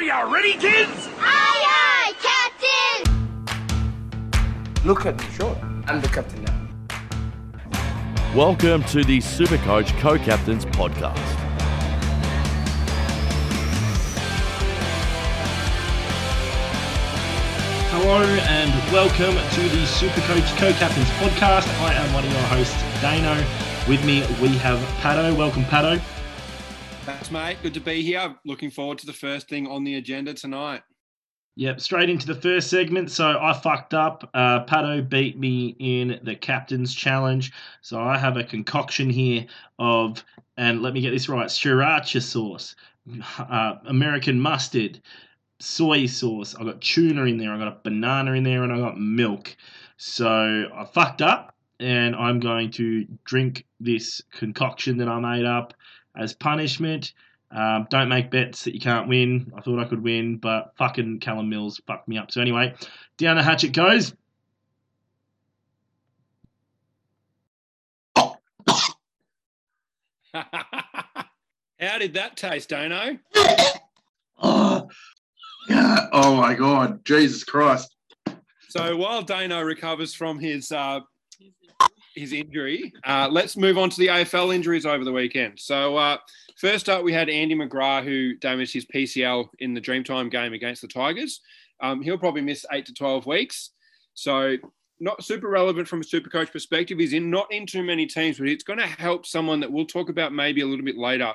Are you ready, kids? Aye, aye, Captain! Look at me, sure. I'm the captain now. Welcome to the Supercoach Co-Captains Podcast. Hello and welcome to the Supercoach Co-Captains podcast. I am one of your hosts, Dano. With me, we have Pato. Welcome, Pato. Thanks, mate. Good to be here. Looking forward to the first thing on the agenda tonight. Yep, straight into the first segment. So I fucked up. Uh, Pato beat me in the captain's challenge. So I have a concoction here of, and let me get this right, sriracha sauce, uh, American mustard, soy sauce. I got tuna in there. I got a banana in there, and I got milk. So I fucked up, and I'm going to drink this concoction that I made up as punishment. Um, don't make bets that you can't win. I thought I could win, but fucking Callum Mills fucked me up. So anyway, down the hatch it goes. How did that taste, Dano? Oh, yeah. Oh my God. Jesus Christ. So while Dano recovers from his uh, his injury, uh, let's move on to the AFL injuries over the weekend. So uh, first up, we had Andy McGrath who damaged his PCL in the Dreamtime game against the Tigers. Um, he'll probably miss eight to twelve weeks. So not super relevant from a super coach perspective. He's in not in too many teams, but it's going to help someone that we'll talk about maybe a little bit later,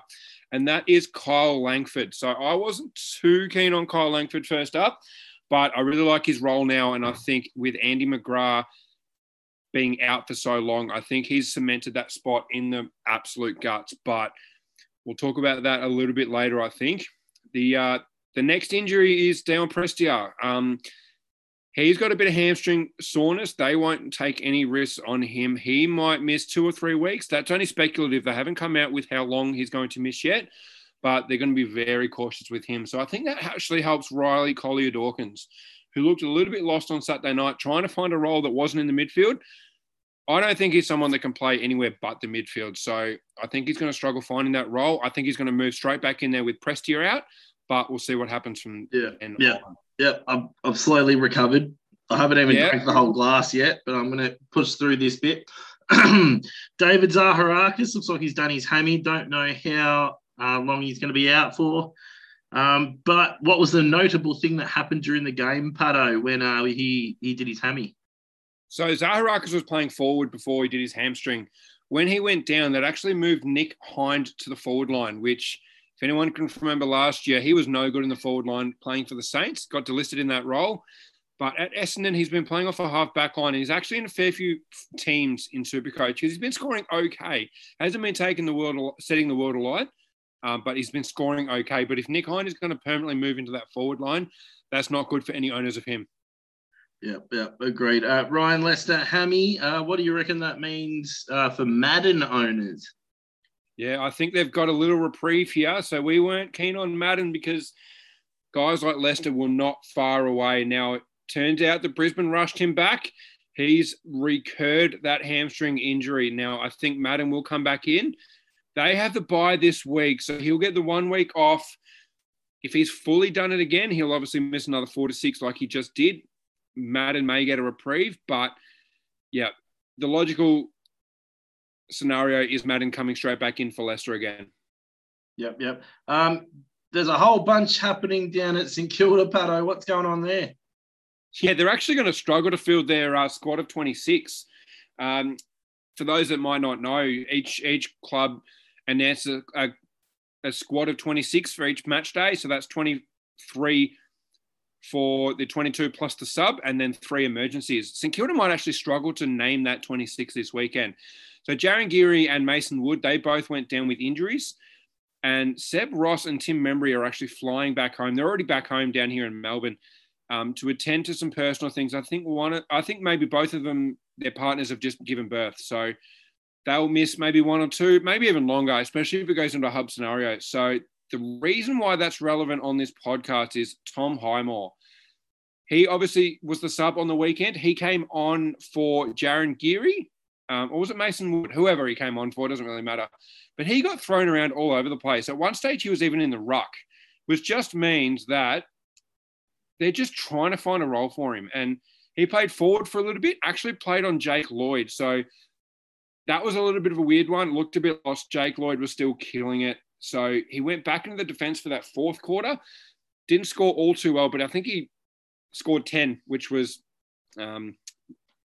and that is Kyle Langford. So I wasn't too keen on Kyle Langford first up, but I really like his role now, and I think with Andy McGrath being out for so long, I think he's cemented that spot in the absolute guts. But we'll talk about that a little bit later. I think the uh, the next injury is Dion Prestia. Um, He's got a bit of hamstring soreness. They won't take any risks on him. He might miss two or three weeks. That's only speculative. They haven't come out with how long he's going to miss yet, but they're going to be very cautious with him. So I think that actually helps Riley Collier Dawkins, who looked a little bit lost on Saturday night, trying to find a role that wasn't in the midfield. I don't think he's someone that can play anywhere but the midfield. So I think he's going to struggle finding that role. I think he's going to move straight back in there with Prestia out, but we'll see what happens from Yeah. Yeah. on. Yep. I've, I've slowly recovered. I haven't even Yeah. drank the whole glass yet, but I'm going to push through this bit. David Zaharakis looks like he's done his hammy. Don't know how uh, long he's going to be out for. Um, but what was the notable thing that happened during the game, Pato, when uh, he, he did his hammy? So Zaharakis was playing forward before he did his hamstring. When he went down, that actually moved Nick Hind to the forward line, which, if anyone can remember last year, he was no good in the forward line playing for the Saints, got delisted in that role. But at Essendon, he's been playing off a half back line. And he's actually in a fair few teams in Supercoach because he's been scoring okay. Hasn't been taking the world, setting the world alight, um, but he's been scoring okay. But if Nick Hind is going to permanently move into that forward line, that's not good for any owners of him. Yep, yep, agreed. Uh, Ryan Lester, hammy. Uh, what do you reckon that means uh, for Madden owners? Yeah, I think they've got a little reprieve here. So we weren't keen on Madden because guys like Lester were not far away. Now, it turns out that Brisbane rushed him back. He's recurred that hamstring injury. Now, I think Madden will come back in. They have the bye this week, so he'll get the one week off. If he's fully done it again, he'll obviously miss another four to six like he just did. Madden may get a reprieve, but yeah, the logical scenario is Madden coming straight back in for Lester again. Yep, yep. Um, there's a whole bunch happening down at St Kilda, Pato. What's going on there? Yeah, they're actually going to struggle to field their uh, squad of 26. Um, for those that might not know, each each club announces a, a, a squad of 26 for each match day. So that's 23 for the 22 plus the sub, and then three emergencies. St Kilda might actually struggle to name that 26 this weekend. So Jarryn Geary and Mason Wood, they both went down with injuries. And Seb Ross and Tim Membrey are actually flying back home. They're already back home down here in Melbourne um, to attend to some personal things. I think one, I think maybe both of them, their partners have just given birth, so they'll miss maybe one or two, maybe even longer, especially if it goes into a hub scenario. So the reason why that's relevant on this podcast is Tom Highmore. He obviously was the sub on the weekend. He came on for Jarryn Geary, um, or was it Mason Wood? Whoever he came on for, doesn't really matter. But he got thrown around all over the place. At one stage, he was even in the ruck. which just means that they're just trying to find a role for him. And he played forward for a little bit, actually played on Jake Lloyd. So that was a little bit of a weird one. Looked a bit lost. Jake Lloyd was still killing it. So he went back into the defense for that fourth quarter. Didn't score all too well, but I think he scored 10, which was um,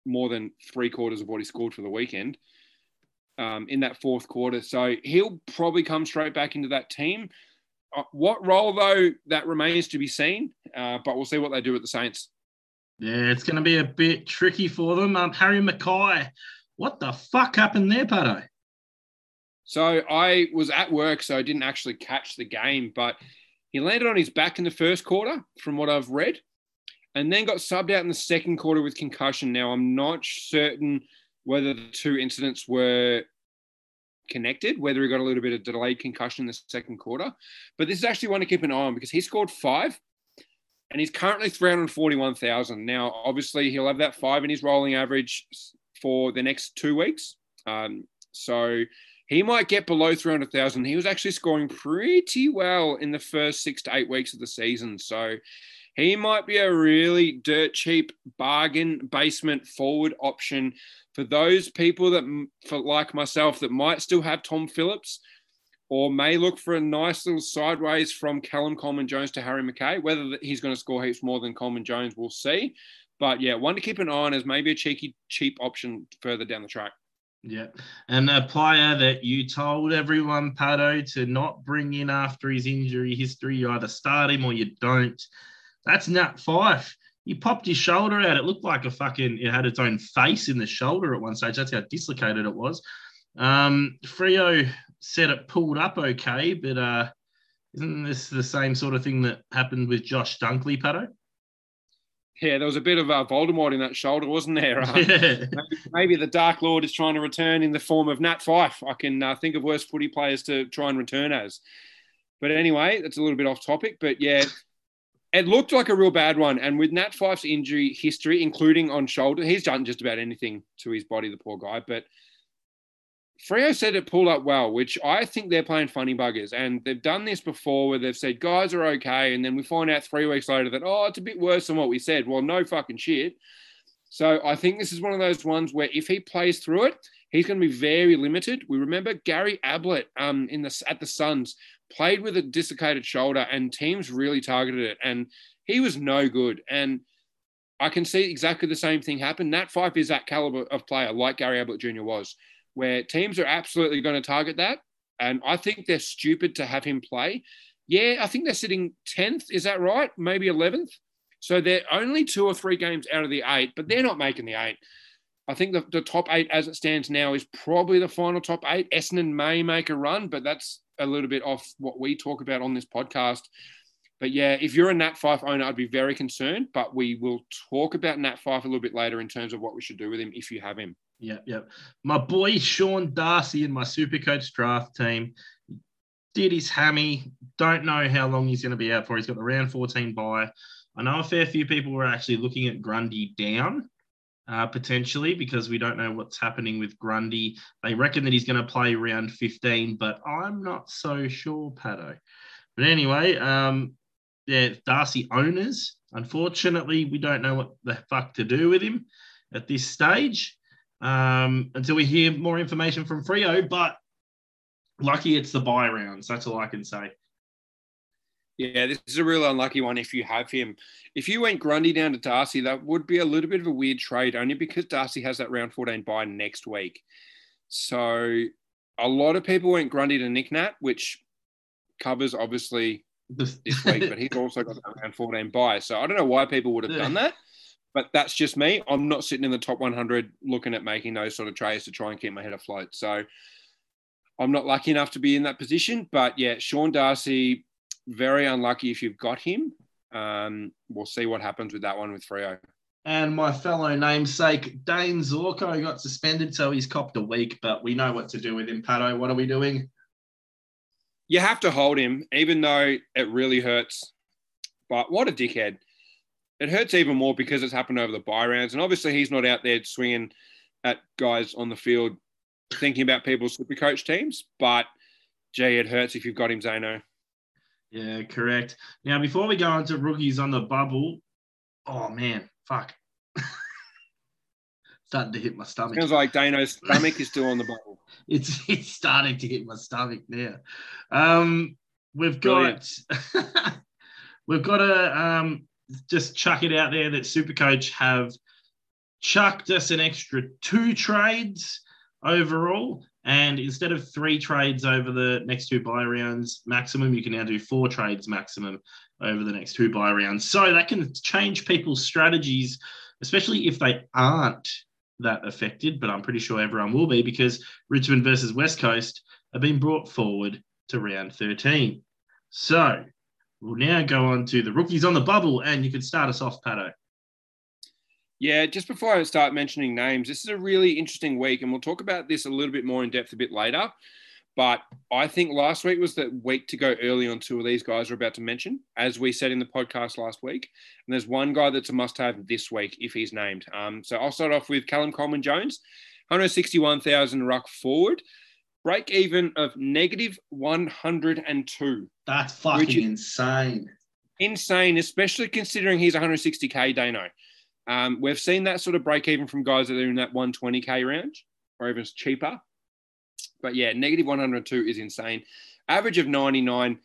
more than three quarters of what he scored for the weekend um, in that fourth quarter. So he'll probably come straight back into that team. Uh, what role, though, that remains to be seen, uh, but we'll see what they do at the Saints. Yeah, it's going to be a bit tricky for them. Um, Harry McKay, what the fuck happened there, Pato? So I was at work, so I didn't actually catch the game, but he landed on his back in the first quarter, from what I've read, and then got subbed out in the second quarter with concussion. Now, I'm not certain whether the two incidents were connected, whether he got a little bit of delayed concussion in the second quarter. But this is actually one to keep an eye on because he scored five and he's currently 341,000. Now, obviously, he'll have that five in his rolling average for the next two weeks. Um, so he might get below 300,000. He was actually scoring pretty well in the first six to eight weeks of the season. So he might be a really dirt cheap bargain basement forward option for those people that, for like myself, that might still have Tom Phillips or may look for a nice little sideways from Callum Coleman Jones to Harry McKay. Whether he's going to score heaps more than Coleman Jones, we'll see. But yeah, one to keep an eye on is maybe a cheeky, cheap option further down the track. Yeah. And a player that you told everyone, Pato, to not bring in after his injury history, you either start him or you don't. That's Nat Fyfe he popped his shoulder out. It looked like a fucking, it had its own face in the shoulder at one stage. That's how dislocated it was. Um, Freo said it pulled up okay, but uh, isn't this the same sort of thing that happened with Josh Dunkley, Pato? Yeah, there was a bit of uh, Voldemort in that shoulder, wasn't there? Uh, maybe, maybe, the Dark Lord is trying to return in the form of Nat Fyfe. I can uh, think of worse footy players to try and return as. But anyway, that's a little bit off topic. But yeah, it looked like a real bad one. And with Nat Fyfe's injury history, including on shoulder, he's done just about anything to his body, the poor guy. But Freo said it pulled up well, which I think they're playing funny buggers. And they've done this before where they've said guys are okay. And then we find out three weeks later that, oh, it's a bit worse than what we said. Well, no fucking shit. So I think this is one of those ones where if he plays through it, he's going to be very limited. We remember Gary Ablett um, in the at the Suns played with a dislocated shoulder, and teams really targeted it, and he was no good. And I can see exactly the same thing happen. Nat Fyfe is that caliber of player, like Gary Ablett Jr. was, where teams are absolutely going to target that. And I think they're stupid to have him play. Yeah, I think they're sitting 10th. Is that right? Maybe 11th. So they're only two or three games out of the eight, but they're not making the eight. I think the, the top eight as it stands now is probably the final top eight. Essendon may make a run, but that's a little bit off what we talk about on this podcast. But yeah, if you're a Nat Fyfe owner, I'd be very concerned. But we will talk about Nat Fyfe a little bit later in terms of what we should do with him if you have him. Yep, yep. My boy Sean Darcy in my Supercoach draft team did his hammy. Don't know how long he's going to be out for. He's got the round 14 bye. I know a fair few people were actually looking at Grundy down uh, potentially because we don't know what's happening with Grundy. They reckon that he's going to play round 15, but I'm not so sure, Pato. But anyway, um, yeah, Darcy owners. Unfortunately, we don't know what the fuck to do with him at this stage um, until we hear more information from Freo. But lucky it's the bye rounds. That's all I can say. Yeah, this is a real unlucky one if you have him. If you went Grundy down to Darcy, that would be a little bit of a weird trade, only because Darcy has that round 14 bye next week. So a lot of people went Grundy to Nic Nat, which covers obviously this week, but he's also got that round 14 bye. So I don't know why people would have done that, but that's just me. I'm not sitting in the top 100 looking at making those sort of trades to try and keep my head afloat. So I'm not lucky enough to be in that position. But yeah, Sean Darcy, very unlucky if you've got him. Um, we'll see what happens with that one with Freo. And my fellow namesake, Dayne Zorko, got suspended, so he's copped a week, but we know what to do with him. Pato, what are we doing? You have to hold him, even though it really hurts. But what a dickhead. It hurts even more because it's happened over the bye rounds. And obviously, he's not out there swinging at guys on the field thinking about people's super coach teams. But, gee, it hurts if you've got him, Zano. Yeah, correct. Now, before we go on to rookies on the bubble, oh man, fuck. Starting to hit my stomach. Sounds like Dano's stomach is still on the bubble. It's it's starting to hit my stomach now. Um, we've got we've got a um, just chuck it out there that Supercoach have chucked us an extra two trades overall. And instead of three trades over the next two bye rounds maximum, you can now do four trades maximum over the next two bye rounds. So that can change people's strategies, especially if they aren't that affected. But I'm pretty sure everyone will be because Richmond versus West Coast have been brought forward to round 13. So we'll now go on to the rookies on the bubble, and you can start us off, Pato. Yeah, just before I start mentioning names, this is a really interesting week, and we'll talk about this a little bit more in depth a bit later. But I think last week was the week to go early on two of these guys we're about to mention, as we said in the podcast last week. And there's one guy that's a must have this week if he's named. Um, so I'll start off with Callum Coleman Jones, 161,000 ruck forward, break even of negative 102. That's fucking insane. Insane, especially considering he's 160k, Dano. Um, we've seen that sort of break even from guys that are in that 120k range or even cheaper. But yeah, negative 102 is insane. Average of 99.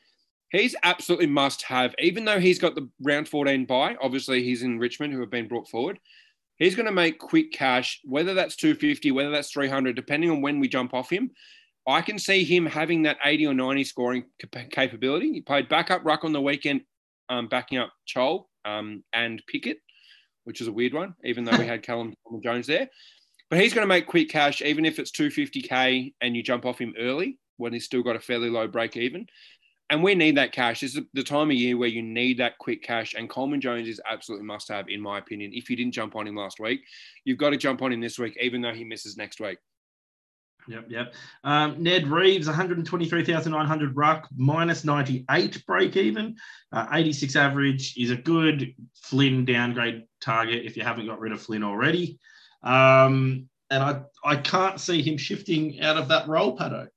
He's absolutely must have, even though he's got the round 14 bye. Obviously, he's in Richmond who have been brought forward. He's going to make quick cash, whether that's 250, whether that's 300, depending on when we jump off him. I can see him having that 80 or 90 scoring capability. He played backup ruck on the weekend, um, backing up Chol um, and Pickett, which is a weird one, even though we had Callum Jones there. But he's going to make quick cash, even if it's 250k and you jump off him early when he's still got a fairly low break even. And we need that cash. This is the time of year where you need that quick cash. And Coleman Jones is absolutely must have, in my opinion. If you didn't jump on him last week, you've got to jump on him this week, even though he misses next week. Yep, yep. Um, Ned Reeves, 123,900 ruck, minus 98 break even, uh, 86 average is a good Flynn downgrade target if you haven't got rid of Flynn already. Um, and I, I can't see him shifting out of that role, Pato.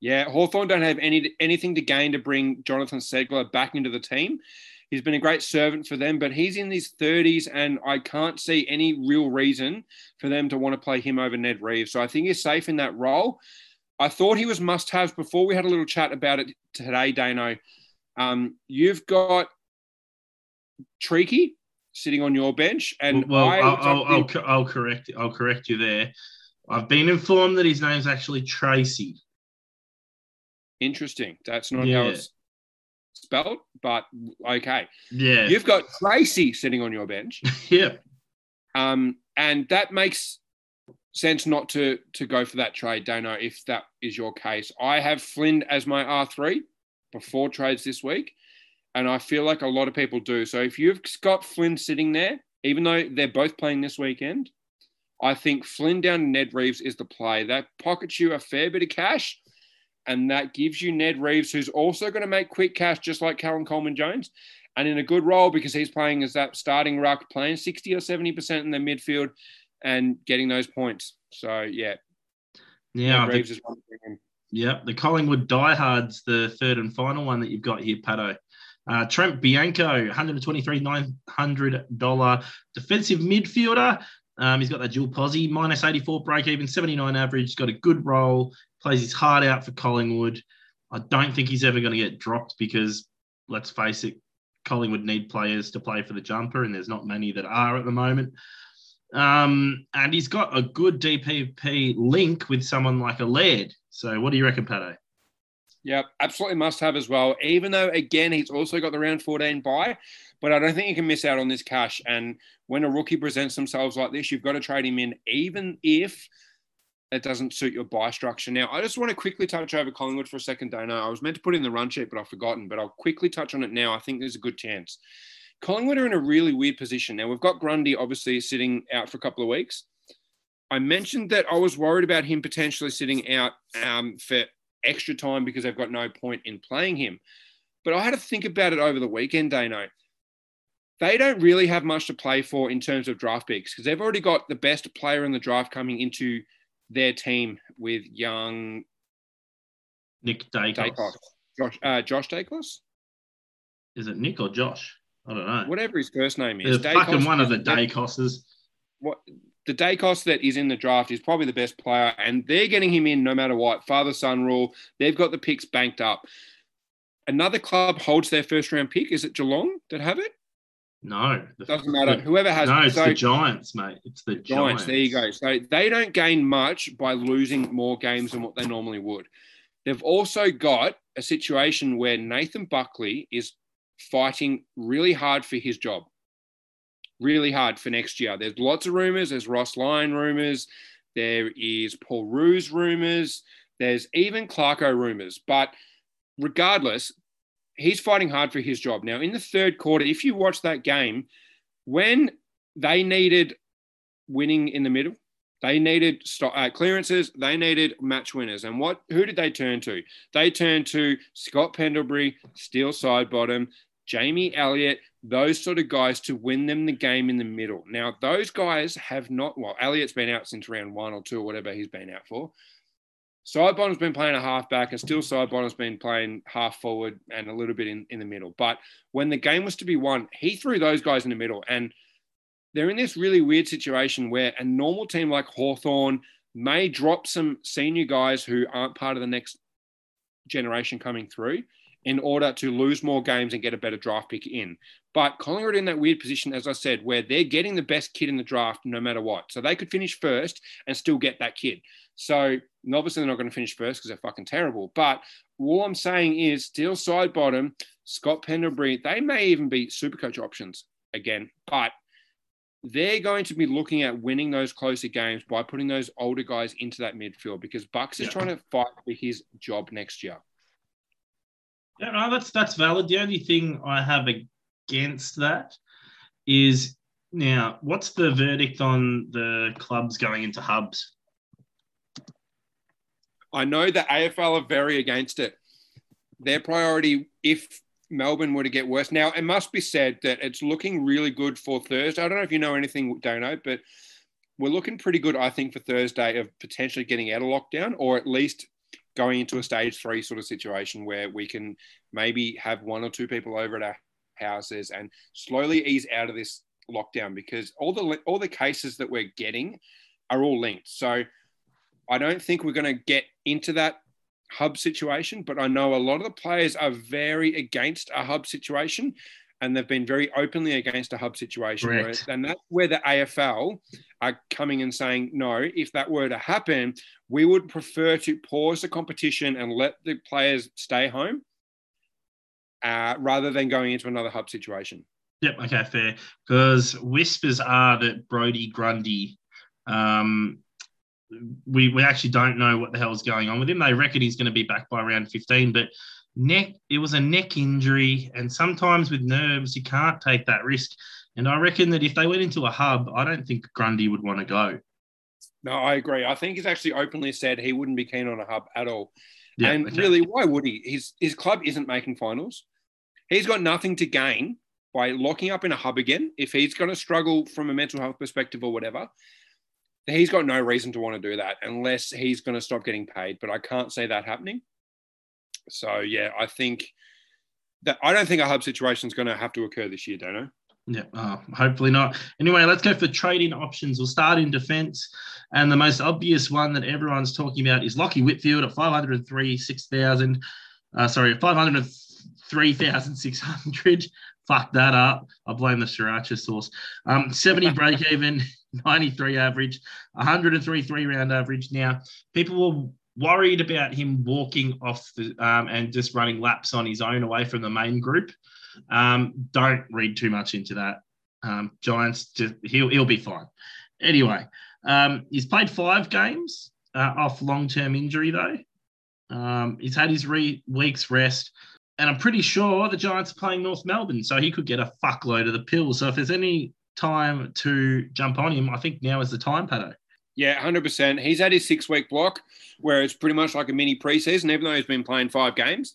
Yeah, Hawthorn don't have any anything to gain to bring Jonathon Ceglar back into the team. He's been a great servant for them, but he's in his 30s, and I can't see any real reason for them to want to play him over Ned Reeves. So I think he's safe in that role. I thought he was must have before we had a little chat about it today, Dano. Um, you've got Treaky sitting on your bench, and well, I, I'll, I'll, I'll, I'll correct I'll correct you there. I've been informed that his name's actually Tracy. interesting. That's not Yeah. how it's spelled, but okay. Yeah, You've got Tracy sitting on your bench. yeah, Um, and that makes sense not to to go for that trade. Don't know if that is your case. I have Flynn as my R three before trades this week, and I feel like a lot of people do. So if you've got Flynn sitting there, even though they're both playing this weekend, I think Flynn down to Ned Reeves is the play. That pockets you a fair bit of cash, and that gives you Ned Reeves, who's also going to make quick cash, just like Callum Coleman Jones and in a good role because he's playing as that starting ruck, playing 60 or 70% in the midfield and getting those points. So, yeah, yeah. Ned the- Reeves is one to bring in. Yep, the Collingwood Diehards, the third and final one that you've got here, Pato. Uh, Trent Bianco, $123,900 defensive midfielder. Um, he's got that dual posse, minus 84 break even, 79 average. He's got a good role, plays his heart out for Collingwood. I don't think he's ever going to get dropped because, let's face it, Collingwood need players to play for the jumper, and there's not many that are at the moment. Um, and he's got a good DPP link with someone like a Laird. So, what do you reckon, Pato? Yeah, absolutely must have as well. Even though, again, he's also got the round 14 bye, but I don't think you can miss out on this cash. And when a rookie presents themselves like this, you've got to trade him in, even if it doesn't suit your bye structure. Now, I just want to quickly touch over Collingwood for a second, Dano. I was meant to put in the run sheet, but I've forgotten, but I'll quickly touch on it now. I think there's a good chance. Collingwood are in a really weird position. Now, we've got Grundy obviously sitting out for a couple of weeks. I mentioned that I was worried about him potentially sitting out um, for extra time because they've got no point in playing him. But I had to think about it over the weekend, Dano. They don't really have much to play for in terms of draft picks because they've already got the best player in the draft coming into their team with young Nick Daicos. Daicos. Josh, uh, Josh Daicos, Is it Nick or Josh? I don't know. whatever his first name is. Fucking one of the Daicoses. what the Daicos that is in the draft is probably the best player, and they're getting him in no matter what. Father son rule. They've got the picks banked up. Another club holds their first round pick. Is it Geelong that have it? No. The- Doesn't matter. the- Whoever has no, it's So- the Giants, mate. It's the Giants. Giants. There you go. So they don't gain much by losing more games than what they normally would. They've also got a situation where Nathan Buckley is fighting really hard for his job. Really hard for next year. There's lots of rumors. There's Ross Lyon rumors. There is Paul Roos rumors. There's even Clarko rumors. But regardless, he's fighting hard for his job. Now, in the third quarter, if you watch that game, when they needed winning in the middle. They needed uh, clearances. They needed match winners. And what? Who did they turn to? They turned to Scott Pendlebury, Steele Sidebottom, Jamie Elliott, those sort of guys to win them the game in the middle. Now, those guys have not. Well, Elliott's been out since round one or two or whatever he's been out for. Sidebottom's been playing a halfback, and Steele Sidebottom's been playing half forward and a little bit in, in the middle. But when the game was to be won, he threw those guys in the middle. And they're in this really weird situation where a normal team like Hawthorn may drop some senior guys who aren't part of the next generation coming through in order to lose more games and get a better draft pick in. But Collingwood in that weird position, as I said, where they're getting the best kid in the draft no matter what. So they could finish first and still get that kid. So obviously they're not going to finish first because they're fucking terrible. But all I'm saying is Steele Sidebottom, Scott Pendlebury, they may even be super coach options again. But they're going to be looking at winning those closer games by putting those older guys into that midfield because Bucks is Yeah. trying to fight for his job next year. Yeah, no, that's that's valid. The only thing I have against that is now, what's the verdict on the clubs going into hubs? I know the AFL are very against it. Their priority, if Melbourne were to get worse, now it must be said that it's looking really good for Thursday. I don't know if you know anything, Dano, but we're looking pretty good, I think, for Thursday of potentially getting out of lockdown or at least going into a stage three sort of situation where we can maybe have one or two people over at our houses and slowly ease out of this lockdown because all the all the cases that we're getting are all linked. So I don't think we're going to get into that hub situation, but I know a lot of the players are very against a hub situation and they've been very openly against a hub situation. Whereas, and that's where the AFL are coming and saying, no, if that were to happen, we would prefer to pause the competition and let the players stay home uh, rather than going into another hub situation. Yep, okay, fair. Because whispers are that Brody Grundy, um, we, we actually don't know what the hell is going on with him. They reckon he's going to be back by around 15, but neck it was a neck injury, and sometimes with nerves, you can't take that risk. And I reckon that if they went into a hub, I don't think Grundy would want to go. No, I agree. I think he's actually openly said he wouldn't be keen on a hub at all. Yeah, and okay. really, why would he? His his club isn't making finals. He's got nothing to gain by locking up in a hub again. If he's going to struggle from a mental health perspective or whatever, he's got no reason to want to do that unless he's going to stop getting paid. But I can't see that happening. So yeah, I think that I don't think a hub situation is going to have to occur this year, don't I? Yeah, oh, hopefully not. Anyway, let's go for trading options. We'll start in defence. And the most obvious one that everyone's talking about is Lachie Whitfield at 503, 6,000. Uh, sorry, 503,600. Fuck that up. I blame the sriracha sauce. Um, 70 break even, 93 average, 103 three round average. Now, people were worried about him walking off the, um, and just running laps on his own away from the main group. Um, don't read too much into that. Um, Giants, just, he'll, he'll be fine. Anyway, um, he's played five games uh, off long term injury, though. Um, he's had his re- week's rest, and I'm pretty sure the Giants are playing North Melbourne, so he could get a fuckload of the pills. So if there's any time to jump on him, I think now is the time, Pato. Yeah, hundred percent. He's had his six week block, where it's pretty much like a mini preseason. Even though he's been playing five games,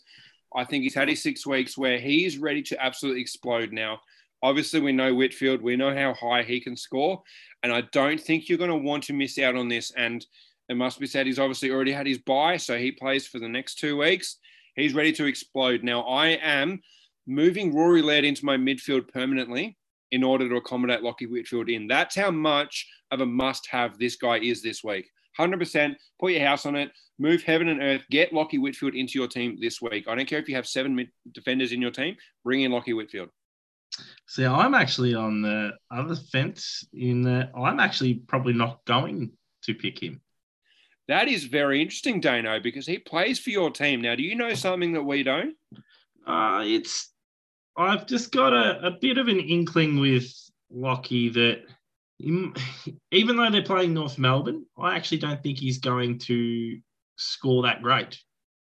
I think he's had his six weeks where he's ready to absolutely explode. Now, obviously, we know Whitfield. We know how high he can score, and I don't think you're going to want to miss out on this. And it must be said, he's obviously already had his bye, so he plays for the next two weeks. He's ready to explode. Now, I am moving Rory Laird into my midfield permanently in order to accommodate Lachie Whitfield in. That's how much of a must have this guy is this week. 100%. Put your house on it. Move heaven and earth. Get Lachie Whitfield into your team this week. I don't care if you have seven defenders in your team, bring in Lachie Whitfield. See, I'm actually on the other fence in that I'm actually probably not going to pick him. That is very interesting, Dano, because he plays for your team. Now, do you know something that we don't? Uh, it's I've just got a, a bit of an inkling with Lachie that even though they're playing North Melbourne, I actually don't think he's going to score that great.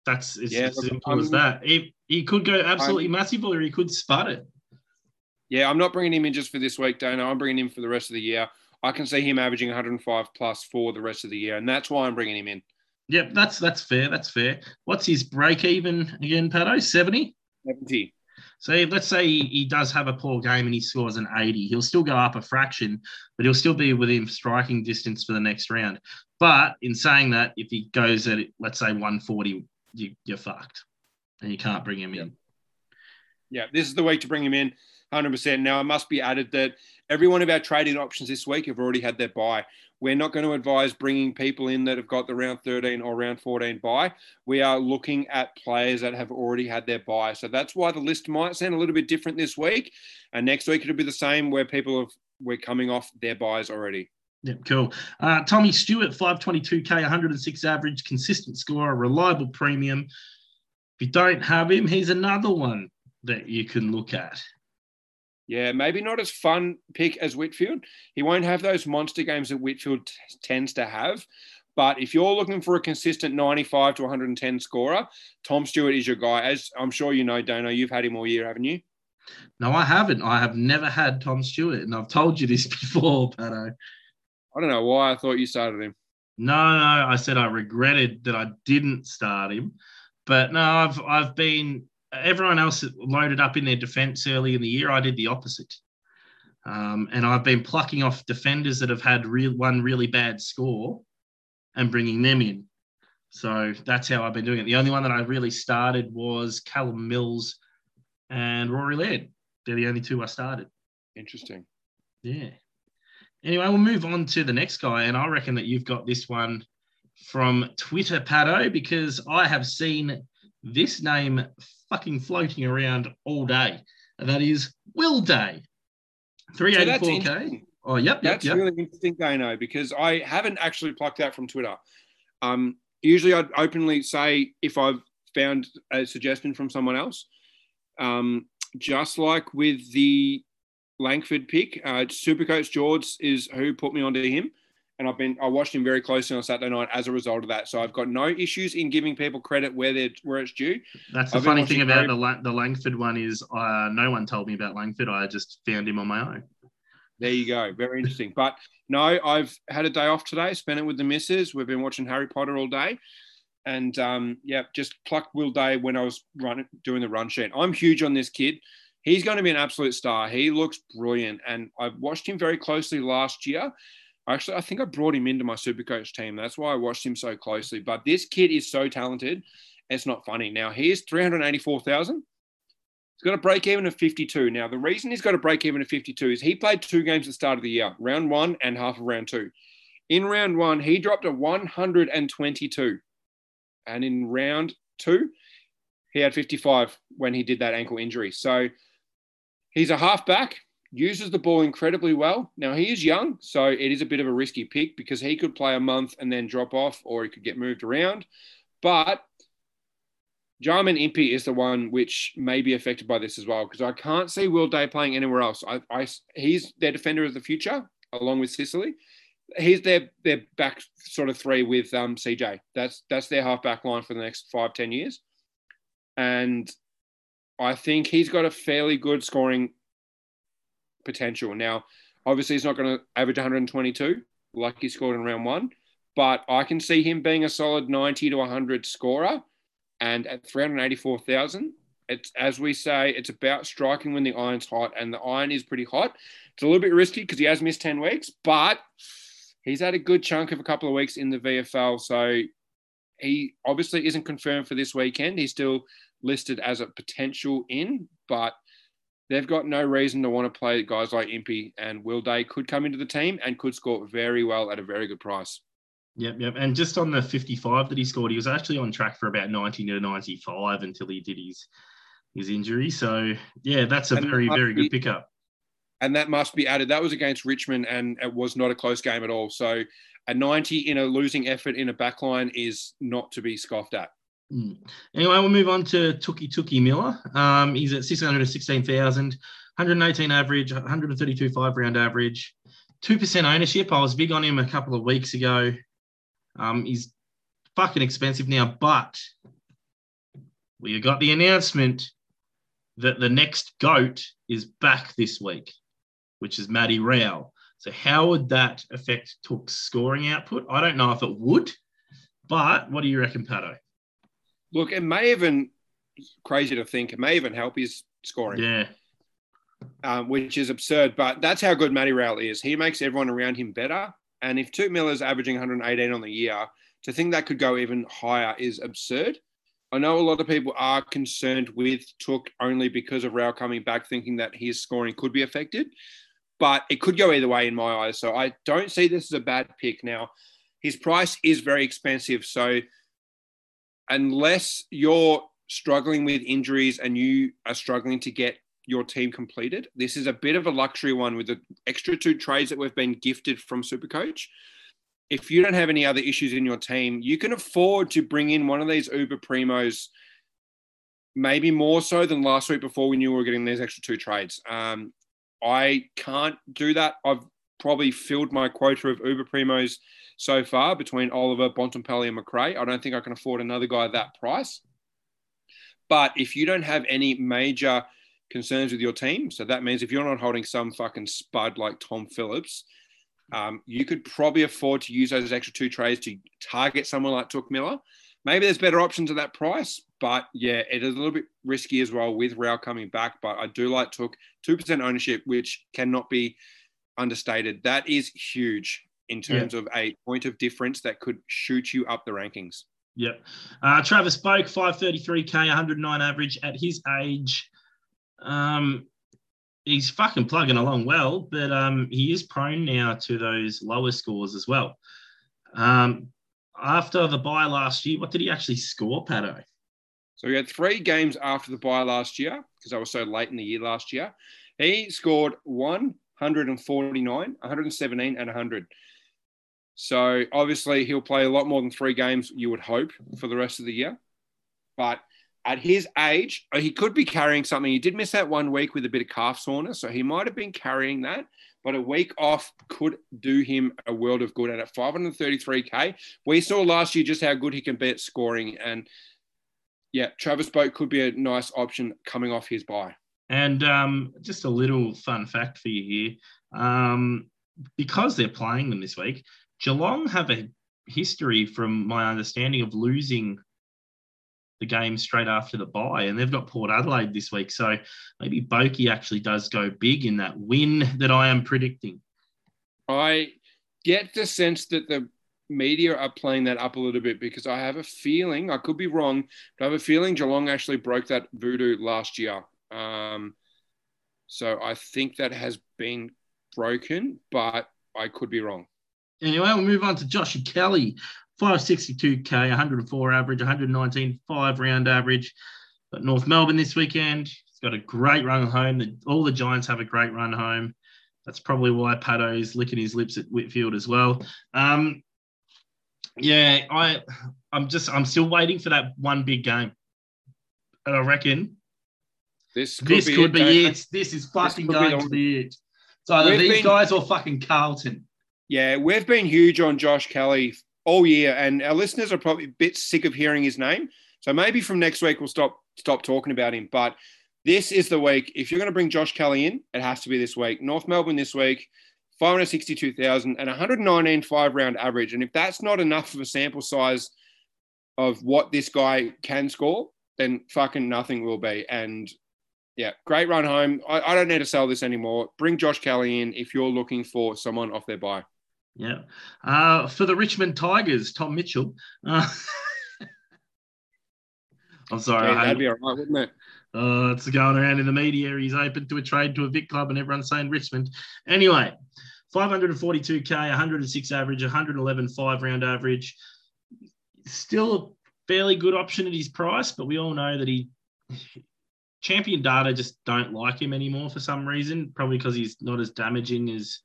That's Yeah, as look, simple as I'm- that. He, he could go absolutely massive or he could spud it. Yeah, I'm not bringing him in just for this week, Dano. I'm bringing him for the rest of the year. I can see him averaging 105 plus for the rest of the year, and that's why I'm bringing him in. Yep, that's that's fair. That's fair. What's his break even again, Pato? 70? 70. So if- let's say he, he does have a poor game and he scores an 80. He'll still go up a fraction, but he'll still be within striking distance for the next round. But in saying that, if he goes at, let's say, 140, you, you're fucked and you can't bring him in. Yeah, this is the week to bring him in 100%. Now, it must be added that every one of our trading options this week have already had their bye. We're not going to advise bringing people in that have got the round 13 or round 14 bye. We are looking at players that have already had their bye. So that's why the list might sound a little bit different this week. And next week it'll be the same where people have we're coming off their byes already. Yep, cool. Uh, Tommy Stewart, 522k, 106 average, consistent scorer, reliable premium. If you don't have him, he's another one that you can look at. Yeah, maybe not as fun pick as Whitfield. He won't have those monster games that Whitfield t- tends to have. But if you're looking for a consistent 95 to 110 scorer, Tom Stewart is your guy. As I'm sure you know, Dano, you've had him all year, haven't you? No, I haven't. I have never had Tom Stewart, and I've told you this before, Pato. I don't know why I thought you started him. No, no, I said I regretted that I didn't start him, but no, I've I've been everyone else loaded up in their defense early in the year. I did the opposite, um, and I've been plucking off defenders that have had real one really bad score, and bringing them in. So that's how I've been doing it. The only one that I really started was Callum Mills and Rory Laird. They're the only two I started. Interesting. Yeah. Anyway, we'll move on to the next guy, and I reckon that you've got this one from Twitter, Pato, because I have seen this name fucking floating around all day, and that is Will Day, So that's 384k. interesting. Oh, yep, yep, That's yep. really interesting, Dano, because I haven't actually plucked that from Twitter. Um, usually, I'd openly say if I've found a suggestion from someone else. Um, just like with the Langford pick, uh, Supercoach George is who put me onto him, and I've been I watched him very closely on Saturday night as a result of that. So I've got no issues in giving people credit where they where it's due. That's the I've been funny thing about very- the, La- the Langford one is uh, no one told me about Langford. I just found him on my own. There you go. Very interesting. But no, I've had a day off today, spent it with the missus. We've been watching Harry Potter all day. And um, yeah, just plucked Will Day when I was running, doing the run sheet. I'm huge on this kid. He's going to be an absolute star. He looks brilliant. And I've watched him very closely last year. Actually, I think I brought him into my Supercoach team. That's why I watched him so closely. But this kid is so talented. It's not funny. Now, he is 384,000. He's got a break even of 52. Now, the reason he's got a break even of 52 is he played two games at the start of the year, round one and half of round two. In round one, he dropped a 122. And in round two, he had 55 when he did that ankle injury. So he's a halfback, uses the ball incredibly well. Now, he is young, so it is a bit of a risky pick because he could play a month and then drop off, or he could get moved around. But Jarman Impey is the one which may be affected by this as well because I can't see Will Day playing anywhere else. I, I, he's their defender of the future along with Sicily. He's their their back sort of three with um, CJ. That's that's their half back line for the next five ten years, and I think he's got a fairly good scoring potential. Now, obviously, he's not going to average 122 like he scored in round one, but I can see him being a solid 90 to 100 scorer and at 384,000, it's as we say, it's about striking when the iron's hot, and the iron is pretty hot. It's a little bit risky because he has missed 10 weeks, but he's had a good chunk of a couple of weeks in the VFL, so he obviously isn't confirmed for this weekend. He's still listed as a potential in, but they've got no reason to want to play guys like Impey and Will Day could come into the team and could score very well at a very good price. Yep, yep. And just on the 55 that he scored, he was actually on track for about 90 to 95 until he did his his injury. So yeah, that's a And very, very be- good pickup. And that must be added. That was against Richmond and it was not a close game at all. So a 90 in a losing effort in a backline is not to be scoffed at. Mm. Anyway, we'll move on to Tookie Tookie Miller. Um, he's at 616,000, 118 average, 132 five round average, 2% ownership. I was big on him a couple of weeks ago. Um, he's fucking expensive now, but we got the announcement that the next GOAT is back this week, which is Matty Rowell. So, how would that affect Touk's scoring output? I don't know if it would, but what do you reckon, Pato? Look, it may even, crazy to think, it may even help his scoring. Yeah. um, which is absurd. But that's how good Matty Rowell is. He makes everyone around him better. And if Touk Miller's averaging 118 on the year, to think that could go even higher is absurd. I know a lot of people are concerned with Touk only because of Rowell coming back, thinking that his scoring could be affected. But it could go either way in my eyes. So I don't see this as a bad pick. Now, his price is very expensive. So unless you're struggling with injuries and you are struggling to get your team completed. This is a bit of a luxury one with the extra two trades that we've been gifted from Supercoach. If you don't have any other issues in your team, you can afford to bring in one of these Uber Primos, maybe more so than last week before we knew we were getting these extra two trades. Um, I can't do that. I've probably filled my quota of Uber Primos so far between Oliver, Bontempelli, and Macrae. I don't think I can afford another guy at that price. But if you don't have any major concerns with your team. So that means if you're not holding some fucking spud like Tom Phillips, um, you could probably afford to use those extra two trades to target someone like Touk Miller. Maybe there's better options at that price, but yeah, it is a little bit risky as well with Rowell coming back. But I do like Touk 2% ownership, which cannot be understated. That is huge in terms of a point of difference that could shoot you up the rankings. Yep. Uh, Travis Boak, 533k, 109 average at his age. Um, he's fucking plugging along well, but um, he is prone now to those lower scores as well. Um, after the bye last year, what did he actually score, Pato? So he had three games after the bye last year because I was so late in the year last year. He scored 149, 117, and 100. So obviously he'll play a lot more than three games, you would hope, for the rest of the year. But at his age, uh, he could be carrying something. He did miss that one week with a bit of calf soreness, so he might have been carrying that. But a week off could do him a world of good. And at 533k, we saw last year just how good he can be at scoring. And yeah, Travis Boak could be a nice option coming off his bye. And um, just a little fun fact for you here. Um, because they're playing them this week, Geelong have a history, from my understanding, of losing the game straight after the bye, and they've got Port Adelaide this week. So maybe Boki actually does go big in that win that I am predicting. I get the sense that the media are playing that up a little bit because I have a feeling, I could be wrong, but I have a feeling Geelong actually broke that voodoo last year. Um, so I think that has been broken, but I could be wrong. Anyway, we'll move on to Joshua Kelly. 562k, 104 average, 119 five round average. Got North Melbourne this weekend. He's got a great run home. All the Giants have a great run home. That's probably why Pato is licking his lips at Whitfield as well. Um, yeah, I, I'm just, I'm still waiting for that one big game, and I reckon This could this be could it, be it. This is fucking be going to be it. So either We've these been- guys or fucking Carlton. Yeah, we've been huge on Josh Kelly all year, and our listeners are probably a bit sick of hearing his name. So maybe from next week we'll stop stop talking about him. But this is the week. If you're going to bring Josh Kelly in, it has to be this week. North Melbourne this week, 562,000 and 119 five round average. And if that's not enough of a sample size of what this guy can score, then fucking nothing will be. And yeah, great run home. I, I don't need to sell this anymore. Bring Josh Kelly in if you're looking for someone off their bye. Yeah. Uh, for the Richmond Tigers, Tom Mitchell. Uh, I'm sorry. Yeah, that'd be all right, wouldn't it? Uh, it's going around in the media. He's open to a trade to a Vic club, and everyone's saying Richmond. Anyway, 542k, 106 average, 111 five round average. Still a fairly good option at his price, but we all know that he champion data just don't like him anymore for some reason. Probably because he's not as damaging as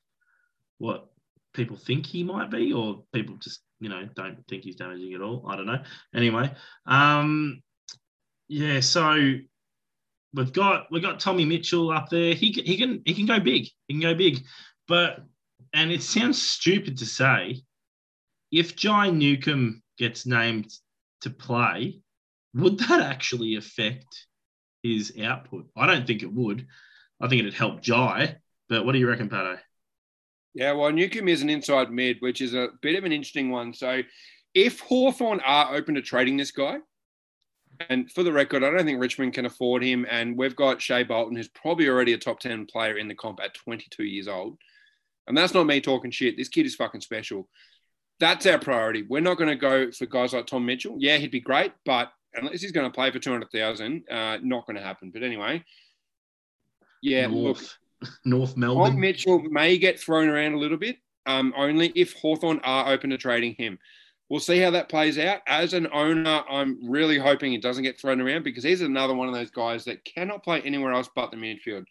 what people think he might be, or people just you know don't think he's damaging at all. I don't know. Anyway, um, yeah. So we've got we've got Tommy Mitchell up there. He he can he can go big. He can go big, but and it sounds stupid to say, if Jai Newcomb gets named to play, would that actually affect his output? I don't think it would. I think it'd help Jai. But what do you reckon, Pato? Yeah, well, Newcomb is an inside mid, which is a bit of an interesting one. So if Hawthorn are open to trading this guy, and for the record, I don't think Richmond can afford him. And we've got Shai Bolton, who's probably already a top 10 player in the comp at 22 years old. And that's not me talking shit. This kid is fucking special. That's our priority. We're not going to go for guys like Tom Mitchell. Yeah, he'd be great, but unless he's going to play for 200,000, uh, not going to happen. But anyway, yeah, look, North, Melbourne. Tom Mitchell may get thrown around a little bit, um, only if Hawthorn are open to trading him. We'll see how that plays out. As an owner, I'm really hoping he doesn't get thrown around because he's another one of those guys that cannot play anywhere else but the midfield.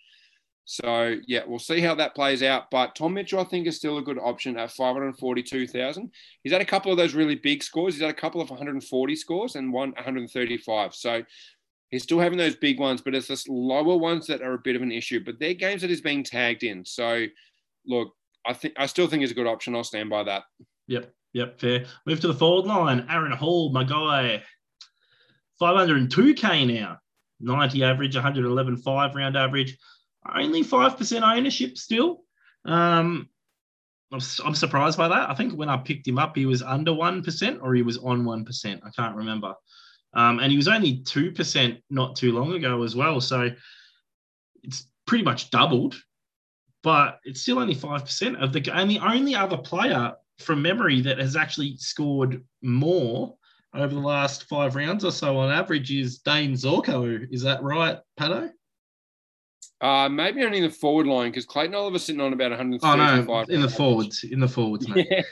So yeah, we'll see how that plays out. But Tom Mitchell, I think, is still a good option at 542,000. He's had a couple of those really big scores. He's had a couple of 140 scores and one 135. So he's still having those big ones, but it's the lower ones that are a bit of an issue. But they're games that he's being tagged in. So look, I think I still think he's a good option. I'll stand by that. Yep, yep, fair. Move to the forward line. Aaron Hall, my guy. 502k now. 90 average, 111 five round average. Only 5% ownership still. Um, I'm, I'm surprised by that. I think when I picked him up, he was under 1% or he was on 1%. I can't remember. Um, and he was only 2% not too long ago as well. So it's pretty much doubled, but it's still only 5% of the. And the only other player from memory that has actually scored more over the last five rounds or so on average is Dayne Zorko. Is that right, Pato? Uh, maybe only in the forward line because Clayton Oliver's sitting on about Oh 135. no, in the forwards, in the forwards. mate. Yeah.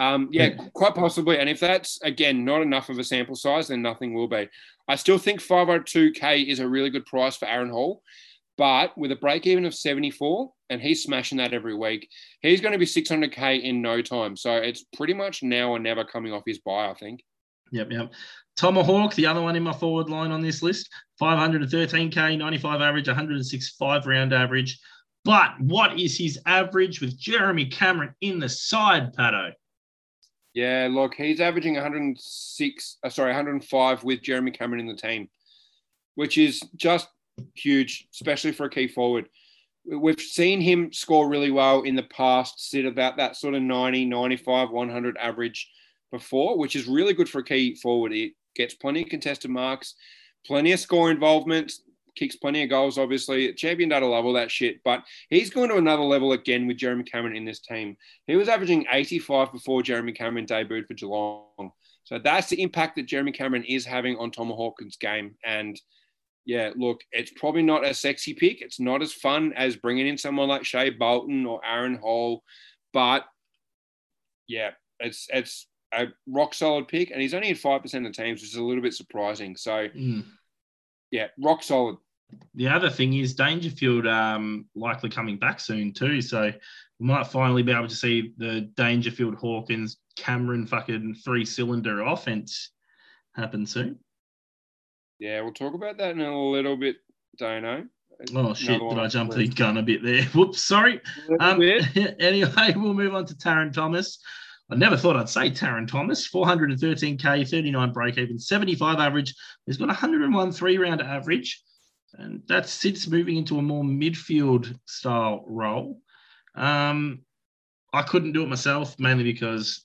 Um, yeah, Yeah. quite possibly. And if that's again not enough of a sample size, then nothing will be. I still think 502k is a really good price for Aaron Hall, but with a break even of 74, and he's smashing that every week, he's going to be 600k in no time. So it's pretty much now or never coming off his buy. I think. Yep, yep. Tomahawk, the other one in my forward line on this list, 513k, 95 average, 106 five round average. But what is his average with Jeremy Cameron in the side, Pato? Yeah, look, he's averaging 106, uh, sorry, 105 with Jeremy Cameron in the team, which is just huge, especially for a key forward. We've seen him score really well in the past, sit about that sort of 90, 95, 100 average before, which is really good for a key forward. He gets plenty of contested marks, plenty of score involvement, kicks plenty of goals, obviously. Champion data love all that shit, but he's going to another level again with Jeremy Cameron in this team. He was averaging 85 before Jeremy Cameron debuted for Geelong. So that's the impact that Jeremy Cameron is having on Tomahawk's game. And yeah, look, it's probably not a sexy pick. It's not as fun as bringing in someone like Shai Bolton or Aaron Hall, but yeah, it's it's a rock solid pick, and he's only in five percent of teams, which is a little bit surprising. So Mm. Yeah, rock solid. The other thing is Dangerfield um, likely coming back soon too. So we might finally be able to see the Dangerfield Hawkins Cameron fucking three cylinder offense happen soon. Yeah, we'll talk about that in a little bit, Dano. Oh shit! Did I jump the gun a bit there? Whoops, sorry. Um, anyway, we'll move on to Tarryn Thomas. I never thought I'd say Tarryn Thomas. 413k, 39 break even, 75 average. He's got 101 three round average, and that's since moving into a more midfield style role. Um, I couldn't do it myself, mainly because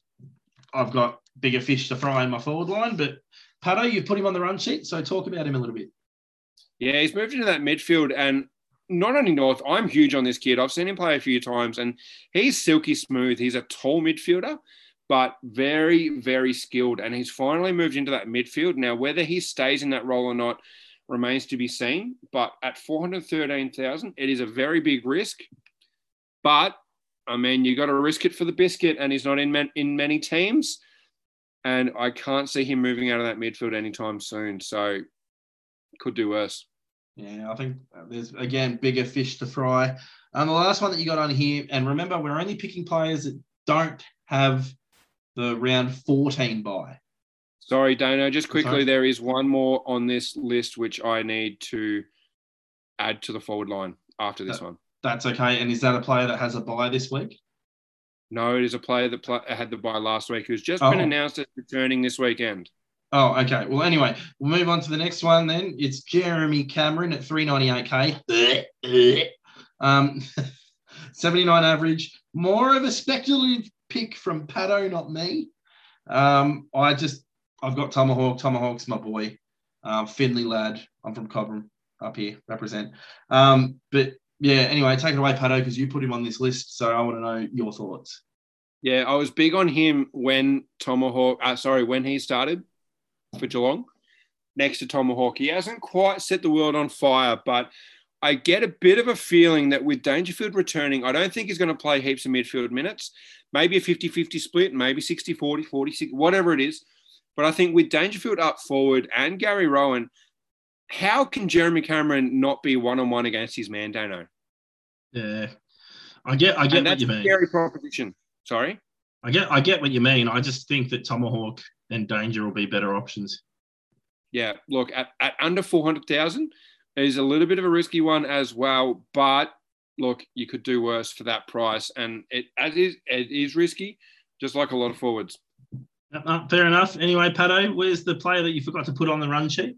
I've got bigger fish to fry in my forward line. But Pato, you've put him on the run sheet, so talk about him a little bit. Yeah, he's moved into that midfield, and not only North. I'm huge on this kid. I've seen him play a few times, and he's silky smooth. He's a tall midfielder, but very, very skilled. And he's finally moved into that midfield. Now, whether he stays in that role or not remains to be seen. But at 413,000, it is a very big risk. But I mean, you got to risk it for the biscuit, and he's not in man- in many teams. And I can't see him moving out of that midfield anytime soon. So could do worse. Yeah, I think there's again bigger fish to fry. And the last one that you got on here, and remember, we're only picking players that don't have the round 14 buy. Sorry, Dano. Just quickly, Sorry. there is one more on this list which I need to add to the forward line after this Uh, one. That's okay. And is that a player that has a buy this week? No, it is a player that pl- had the buy last week who's just Oh. been announced as returning this weekend. Oh, okay. Well, anyway, we'll move on to the next one then. It's Jeremy Cameron at 398k. um, 79 average. More of a speculative pick from Pato, not me. Um, I just, I've got Tomahawk. Tomahawk's my boy. Um, Finley lad. I'm from Cobram up here, represent. Um, but yeah, anyway, take it away, Pato, because you put him on this list. So I want to know your thoughts. Yeah, I was big on him when Tomahawk, uh, sorry, when he started for Geelong next to Tomahawk. He hasn't quite set the world on fire, but I get a bit of a feeling that with Dangerfield returning, I don't think he's going to play heaps of midfield minutes. Maybe a 50 50 split, maybe 60 40, 40 whatever it is. But I think with Dangerfield up forward and Gary Rohan, how can Jeremy Cameron not be one on one against his man, Dano? Yeah, I get, I get And what that's you a mean. scary proposition. Sorry. I get, I get what you mean. I just think that Tomahawk and danger will be better options. Yeah, look, at, at under 400,000 is a little bit of a risky one as well, but look, you could do worse for that price. And it, it, is, it is risky, just like a lot of forwards. Uh, uh, fair enough. Anyway, Pato, where's the player that you forgot to put on the run sheet?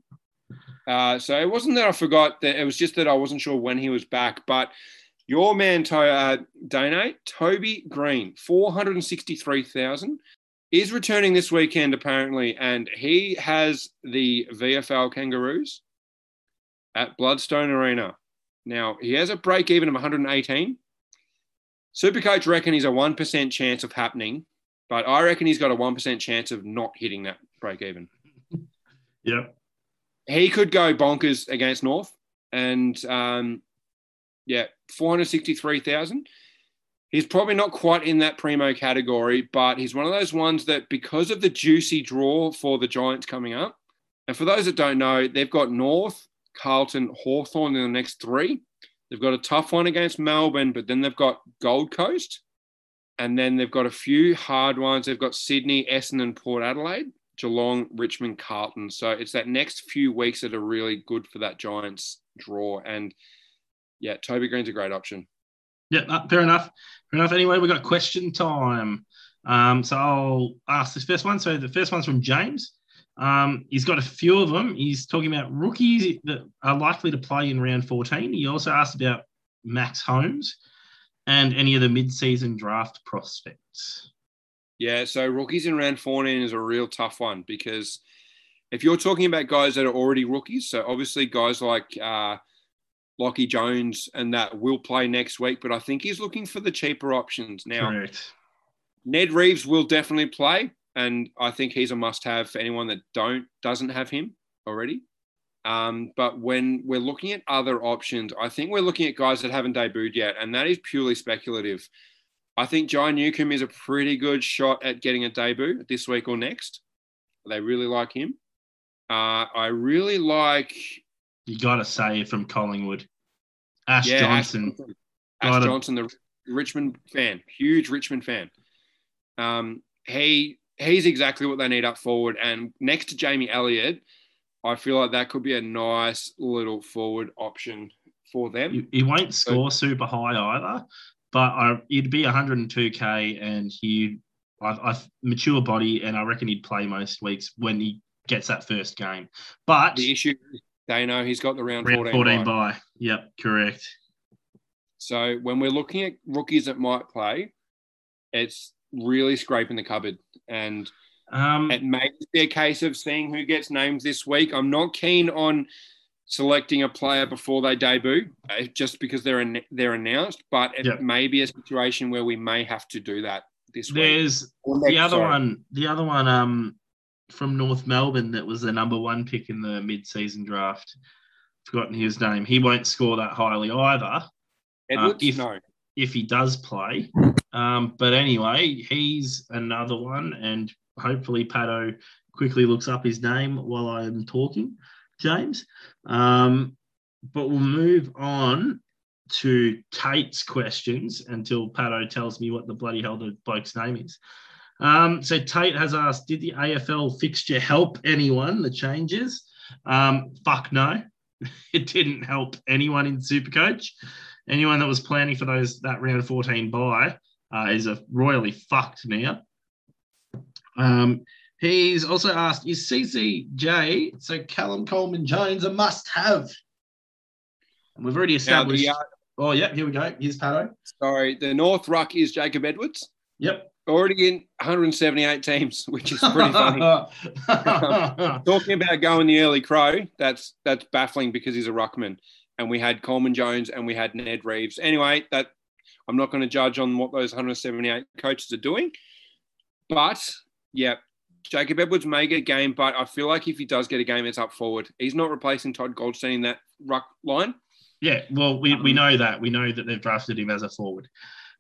Uh, so it wasn't that I forgot that it was just that I wasn't sure when he was back. But your man, to- uh, Dane, Toby Green, 463,000 is returning this weekend apparently, and he has the VFL Kangaroos at Blundstone Arena. Now he has a break even of one hundred and eighteen. Supercoach reckon he's a one percent chance of happening, but I reckon he's got a one percent chance of not hitting that break even Yeah, he could go bonkers against North, and um, yeah, four hundred sixty-three thousand. He's probably not quite in that primo category, but he's one of those ones that because of the juicy draw for the Giants coming up, and for those that don't know, they've got North, Carlton, Hawthorn in the next three. They've got a tough one against Melbourne, but then they've got Gold Coast, and then they've got a few hard ones. They've got Sydney, Essendon, and Port Adelaide. Geelong, Richmond, Carlton. So it's that next few weeks that are really good for that Giants draw. And yeah, Toby Green's a great option. Yeah, fair enough. Fair enough. Anyway, we've got question time. Um, so I'll ask this first one. So the first one's from James. Um, he's got a few of them. He's talking about rookies that are likely to play in round 14. He also asked about Max Holmes and any of the mid-season draft prospects. Yeah, so rookies in round 14 is a real tough one because if you're talking about guys that are already rookies, so obviously guys like uh, Lachie Jones and that will play next week, but I think he's looking for the cheaper options now. Correct. Ned Reeves will definitely play, and I think he's a must-have for anyone that don't doesn't have him already. Um, but when we're looking at other options, I think we're looking at guys that haven't debuted yet, and that is purely speculative. I think Jai Newcomb is a pretty good shot at getting a debut this week or next. They really like him. Uh, I really like You got to say from Collingwood, Ash yeah, Johnson. Ash Johnson, Ash Johnson, the Richmond fan, huge Richmond fan. Um, he he's exactly what they need up forward. And next to Jamie Elliott, I feel like that could be a nice little forward option for them. He, he won't score super high either, but I, he'd be 102k and he, I, I mature body, and I reckon he'd play most weeks when he gets that first game. But The issue, they know he's got the round, round 14, 14 bye. by. Yep, correct. So when we're looking at rookies that might play, it's really scraping the cupboard. And Um, It may be a case of seeing who gets names this week. I'm not keen on selecting a player before they debut, uh, just because they're an, they're announced. But it Yeah. may be a situation where we may have to do that this week. There's the other sorry. one, the other one, um, from North Melbourne that was the number one pick in the mid-season draft. Forgotten his name. He won't score that highly either Edwards? if- no. if he does play. Um, but anyway, he's another one, and hopefully Pato quickly looks up his name while I'm talking, James. Um, but we'll move on to Tate's questions until Pato tells me what the bloody hell the bloke's name is. Um, so Tate has asked, did the AFL fixture help anyone, the changes? Um, fuck no. It didn't help anyone in Supercoach. Anyone that was planning for those that round 14 buy uh, is a royally fucked now. Um, he's also asked, is CCJ, so Callum Coleman Jones, a must have? And we've already Now, established. the, uh, oh, yeah, here we go. Here's Pato. sorry, the North Ruck is Jacob Edwards. Yep. Already in 178 teams, which is pretty funny. Um, talking about going the early crow, that's that's baffling because he's a ruckman, and we had Coleman Jones and we had Ned Reeves. Anyway, that I'm not going to judge on what those 178 coaches are doing, but yeah, Jacob Edwards may get a game, but I feel like if he does get a game, it's up forward. He's not replacing Todd Goldstein in that ruck line. yeah, well, we, we um, know that. We know that they've drafted him as a forward.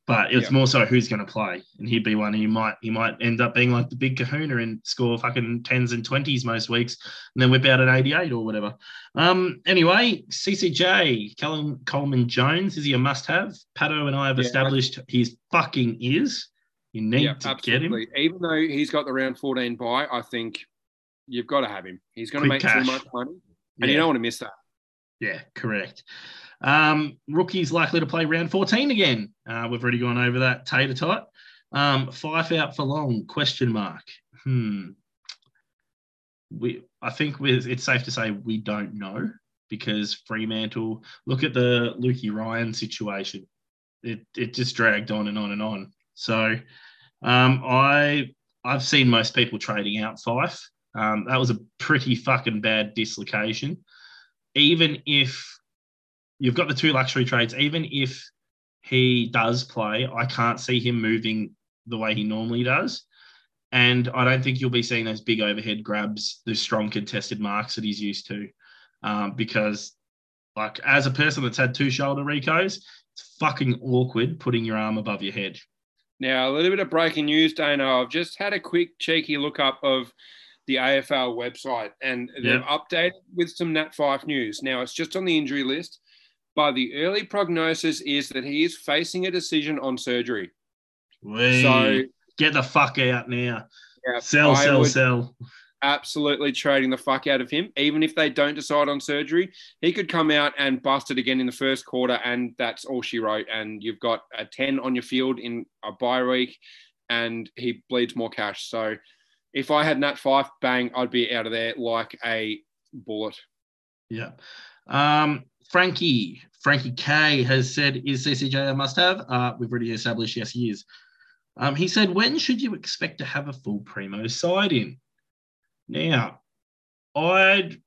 But it's Yeah. more so who's going to play, and he'd be one. He might he might end up being like the big Kahuna and score fucking tens and twenties most weeks, and then whip out an eighty-eight or whatever. Um. Anyway, CCJ Callum Coleman Jones is he a must-have? Pato and I have Yeah. established he's fucking is. You need yeah, to get him. Even though he's got the round 14 buy, I think you've got to have him. He's going to make cash. too much money, and you don't want to miss that. Yeah, correct. Um, rookie's likely to play round 14 again. Uh, we've already gone over that tater tot. Um, Fyfe out for long? Question mark. Hmm. We, I think it's safe to say we don't know because Fremantle. Look at the Lukey Ryan situation. It it just dragged on and on and on. So, um, I I've seen most people trading out Fyfe. Um, that was a pretty fucking bad dislocation. Even if you've got the two luxury trades, even if he does play, I can't see him moving the way he normally does. And I don't think you'll be seeing those big overhead grabs, those strong contested marks that he's used to. Um, because, like, as a person that's had two shoulder recos, it's fucking awkward putting your arm above your head. Now, a little bit of breaking news, Dana. I've just had a quick cheeky look up of the AFL website and they've Yeah. updated with some Nat Fyfe news. Now, it's just on the injury list, but the early prognosis is that he is facing a decision on surgery. Wee. So, get the fuck out now. yeah, Sell, I sell, sell. absolutely trading the fuck out of him. Even if they don't decide on surgery, he could come out and bust it again in the first quarter, and that's all she wrote. And you've got a 10 on your field in a bye week, and he bleeds more cash. So if I had Nat Fyfe, bang, I'd be out of there like a bullet. Yeah. Um, Frankie, Frankie K has said, is CCJ a must have? Uh, we've already established, yes, he is. Um, he said, when should you expect to have a full primo side in? Now, I'd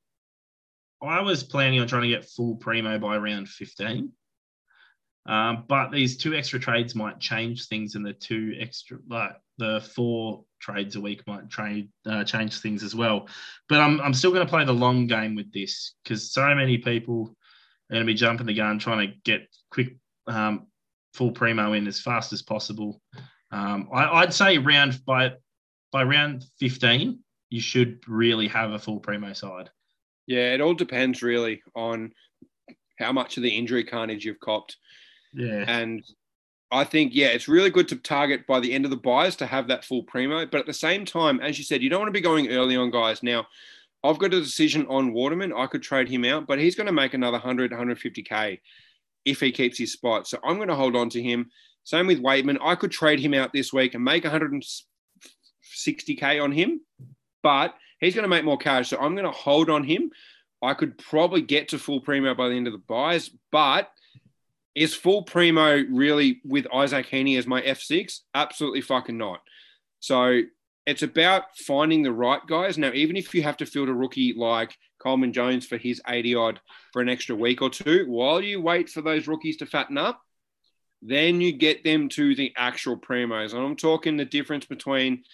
I was planning on trying to get full primo by round 15. Um, but these two extra trades might change things, and the two extra, like the four trades a week, might trade uh, change things as well. But I'm I'm still going to play the long game with this because so many people going to be jumping the gun trying to get quick um, full primo in as fast as possible. Um, I, I'd say round by by round 15, you should really have a full primo side. Yeah, it all depends really on how much of the injury carnage you've copped. Yeah, And I think, yeah, it's really good to target by the end of the buys to have that full primo. But at the same time, as you said, you don't want to be going early on guys. Now, I've got a decision on Waterman. I could trade him out, but he's going to make another 100, 150K if he keeps his spot. So I'm going to hold on to him. Same with Waitman. I could trade him out this week and make 160K on him, but he's going to make more cash. So I'm going to hold on him. I could probably get to full primo by the end of the buys, but is full primo really with Isaac Heaney as my F6? Absolutely fucking not. So it's about finding the right guys. Now, even if you have to field a rookie like Coleman Jones for his 80 odd for an extra week or two, while you wait for those rookies to fatten up, Then you get them to the actual primos. And I'm talking the difference between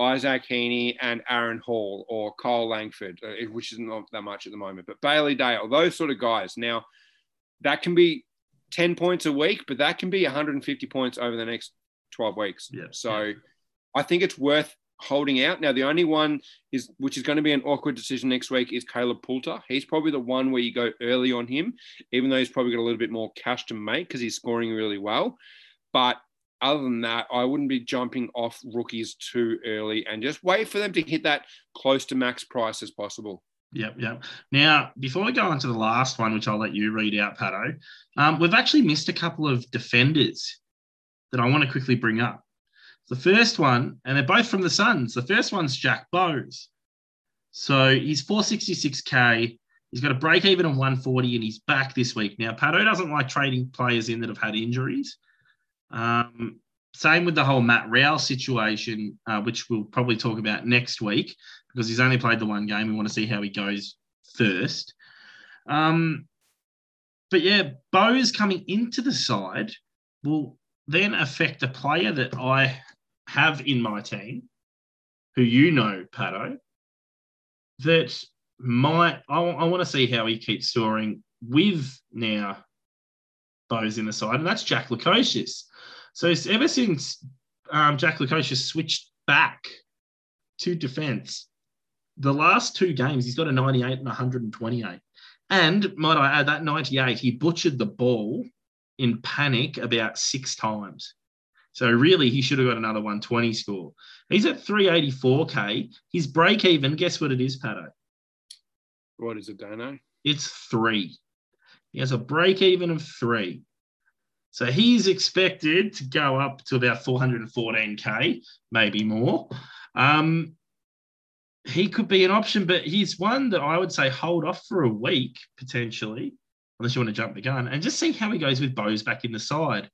Isaac Heaney and Aaron Hall or Kyle Langford, uh, which is not that much at the moment, but Bailey Dale, those sort of guys. Now, that can be 10 points a week, but that can be 150 points over the next 12 weeks. Yeah. So I think it's worth holding out. Now, the only one is, which is going to be an awkward decision next week, is Caleb Poulter. He's probably the one where you go early on him, even though he's probably got a little bit more cash to make because he's scoring really well. But other than that, I wouldn't be jumping off rookies too early and just wait for them to hit that close to max price as possible. Yep, yep. Now, before we go on to the last one, which I'll let you read out, Pato, um, we've actually missed a couple of defenders that I want to quickly bring up. The first one, and they're both from the Suns. The first one's Jack Bowes. So he's 466k. He's got a break even of 140 and he's back this week. Now, Pato doesn't like trading players in that have had injuries. Um, same with the whole Matt Rowell situation, uh, which we'll probably talk about next week because he's only played the one game. We want to see how he goes first. Um, but yeah, Bowes coming into the side will then affect a player that I have in my team, who you know, Pato, that might, I, I want to see how he keeps scoring with now those in the side, and that's Jack Lukosius. So ever since um, Jack Lukosius switched back to defence, the last two games he's got a 98 and 128. And might I add that 98, he butchered the ball in panic about six times. So really, he should have got another 120 score. He's at 384k. His break even, guess what it is, Pato? What is it, Dano? It's three. He has a break even of three. So he's expected to go up to about 414k, maybe more. Um, he could be an option, but he's one that I would say hold off for a week potentially, unless you want to jump the gun, and just see how he goes with Bowes back in the side.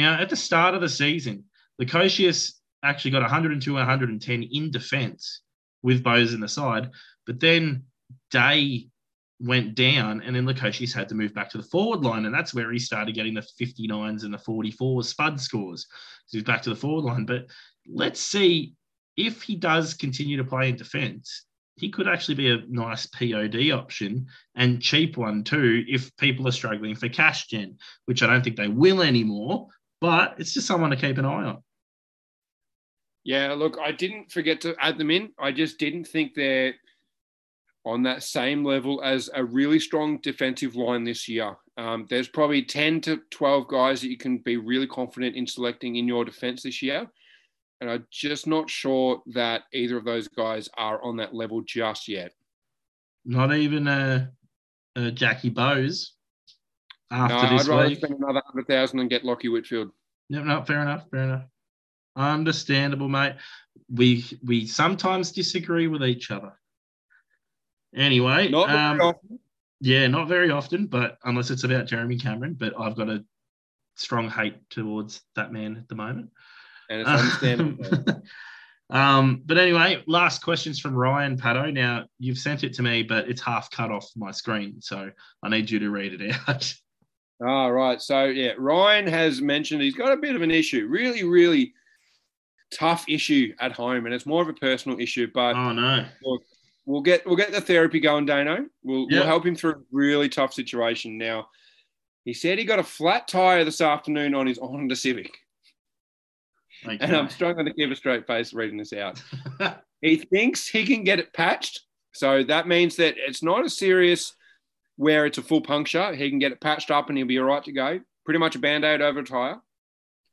Now, at the start of the season, Lukosius actually got 102 110 in defence with Bowes in the side, but then Day went down, and then Lukosius had to move back to the forward line, and that's where he started getting the 59s and the 44 spud scores. So he's back to the forward line. But let's see if he does continue to play in defence, he could actually be a nice POD option and cheap one too if people are struggling for cash gen, which I don't think they will anymore. But it's just someone to keep an eye on. Yeah, look, I didn't forget to add them in. I just didn't think they're on that same level as a really strong defensive line this year. Um, there's probably 10 to 12 guys that you can be really confident in selecting in your defense this year. And I'm just not sure that either of those guys are on that level just yet. Not even a, a Jackie Bowes after no, this I'd rather week. spend another 100000 and get Lachie Whitfield. Yep, no, fair enough, fair enough. Understandable, mate. We we sometimes disagree with each other. Anyway, Not very um, often. yeah, not very often, but unless it's about Jeremy Cameron, but I've got a strong hate towards that man at the moment. and it's understandable. um, but anyway, last questions from Ryan Pato. Now you've sent it to me, but it's half cut off my screen, so I need you to read it out. All right. So yeah, Ryan has mentioned he's got a bit of an issue, really, really tough issue at home, and it's more of a personal issue. But oh no, we'll get we'll get the therapy going, Dano. We'll Yeah. we'll help him through a really tough situation. Now, he said he got a flat tire this afternoon on his Honda Civic, okay. and I'm struggling to keep a straight face reading this out. he thinks he can get it patched, so that means that it's not as serious where it's a full puncture. He can get it patched up, and he'll be all right to go. Pretty much a band aid over a tire.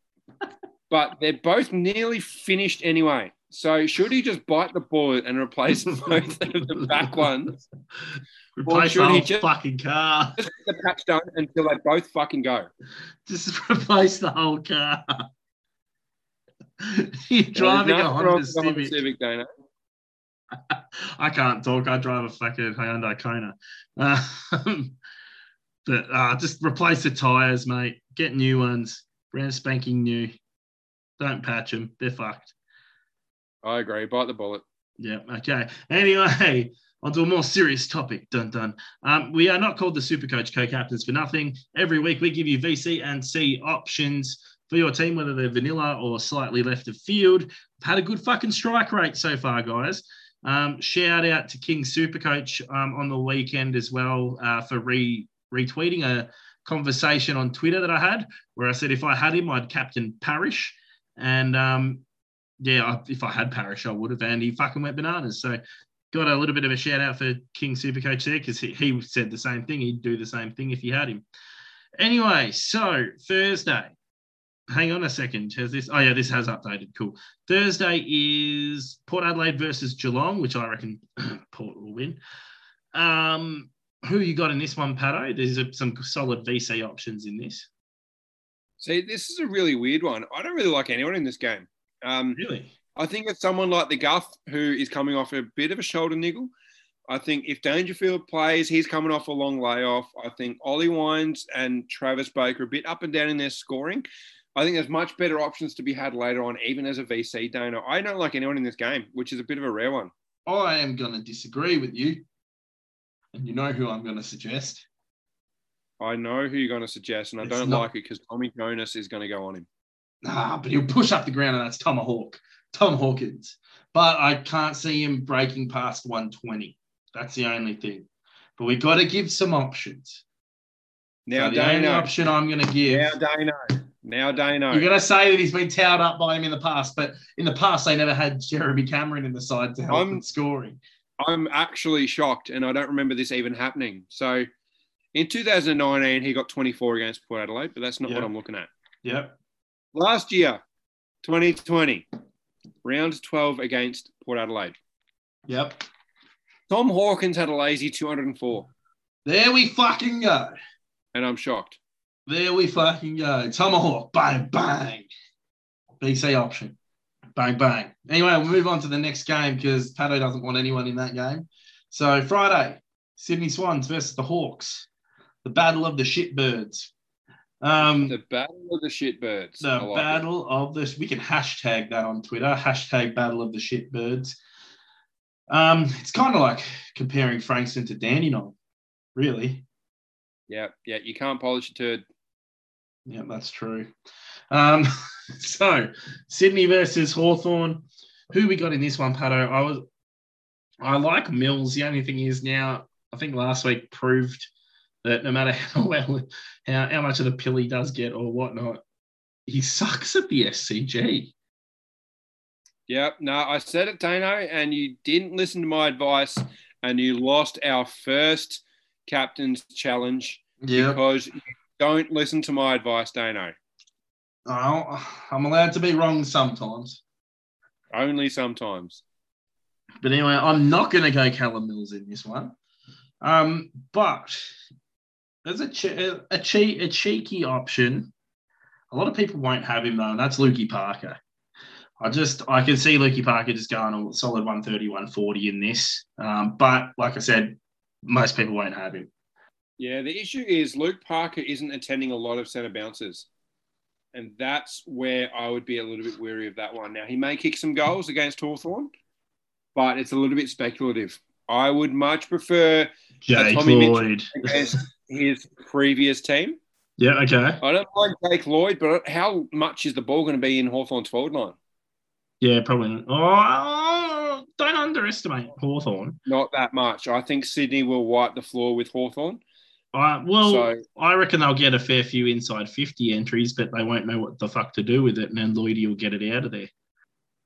but they're both nearly finished anyway. So should he just bite the bullet and replace both of the back ones? replace the whole just- fucking car. Just get the patch done until they both fucking go. Just replace the whole car. You're driving a There's Honda with the Honda Civic. Civic, Dana. I can't talk. I drive a fucking Hyundai Kona. Um, but uh, just replace the tires, mate. Get new ones. Brand spanking new. Don't patch them. They're fucked. I agree. Bite the bullet. Yeah. Okay. Anyway, onto a more serious topic. Dun dun. Um, we are not called the Supercoach co-captains for nothing. Every week we give you VC and C options for your team, whether they're vanilla or slightly left of field. We've Had a good fucking strike rate so far, guys. Um, shout out to King Supercoach um, on the weekend as well uh, for re retweeting a conversation on Twitter that I had where I said if I had him, I'd captain Parish. And um, yeah, if I had Parish, I would have. And he fucking went bananas. So got a little bit of a shout out for King Supercoach there because he, he said the same thing. He'd do the same thing if he had him. Anyway, so Thursday. Hang on a second. Has this? Oh yeah, this has updated. Cool. Thursday is Port Adelaide versus Geelong, which I reckon Port will win. Um, who you got in this one, Pato? There's a, some solid VC options in this. See, this is a really weird one. I don't really like anyone in this game. Um, Really? I think it's someone like the Guff who is coming off a bit of a shoulder niggle. I think if Dangerfield plays, he's coming off a long layoff. I think Ollie Wines and Travis Boak are a bit up and down in their scoring. I think there's much better options to be had later on, even as a VC donor. I don't like anyone in this game, which is a bit of a rare one. I am going to disagree with you. And you know who I'm going to suggest? I know who you're going to suggest, and I It's don't not- like it because Tommy Jonas is going to go on him. Ah, but he'll push up the ground, and that's Tomahawk, Tom Hawkins. But I can't see him breaking past 120. That's the only thing. But we've got to give some options. Now, So the only option I'm going to give. Now, Dano. Now, Dano. You're going to say that he's been towed up by him in the past, but in the past they never had Jeremy Cameron in the side to help I'm- with scoring. I'm actually shocked, and I don't remember this even happening. So, in 2019, he got 24 against Port Adelaide, but that's not what I'm looking at. Yep. Last year, 2020, round 12 against Port Adelaide. Yep. Tom Hawkins had a lazy 204, There we fucking go. and I'm shocked. There we fucking go. Tomahawk. Bang, bang. VC option. Bang, bang. Anyway, we'll move on to the next game because Pato doesn't want anyone in that game. So, Friday, Sydney Swans versus the Hawks. The battle of the shitbirds. Um, The battle of the shitbirds. the like it. battle of the we can hashtag that on Twitter. Hashtag battle of the shitbirds. Um, it's kind of like comparing Frankston to Dandenong, really. Yeah, yeah. You can't polish a turd. Yeah, that's true. Um, so Sydney versus Hawthorn. Who we got in this one, Pato? I was I like Mills. The only thing is now, I think last week proved that no matter how well how, how much of the pill he does get or whatnot, he sucks at the SCG. Yep. No, I said it, Dano, and you didn't listen to my advice, and you lost our first captain's challenge Yeah. because you don't listen to my advice, Dano. Oh, I'm allowed to be wrong sometimes. Only sometimes. But anyway, I'm not going to go Callum Mills in this one. Um, but there's a, che- a, che- a cheeky option. A lot of people won't have him though, and that's Lukey Parker. I just I can see Lukey Parker just going a solid 130, 140 in this. Um, but like I said, most people won't have him. Yeah, the issue is Luke Parker isn't attending a lot of centre bounces. And that's where I would be a little bit weary of that one. Now, he may kick some goals against Hawthorn, but it's a little bit speculative. I would much prefer Jake Tommy Mitchell. Lloyd. against his previous team. Yeah, okay. I don't mind Jake Lloyd, but how much is the ball going to be in Hawthorn's forward line? Yeah, probably. Oh, don't underestimate Hawthorn. Not that much. I think Sydney will wipe the floor with Hawthorn. Uh, well, So- I reckon they'll get a fair few inside 50 entries, but they won't know what the fuck to do with it, and then Lloydie will get it out of there.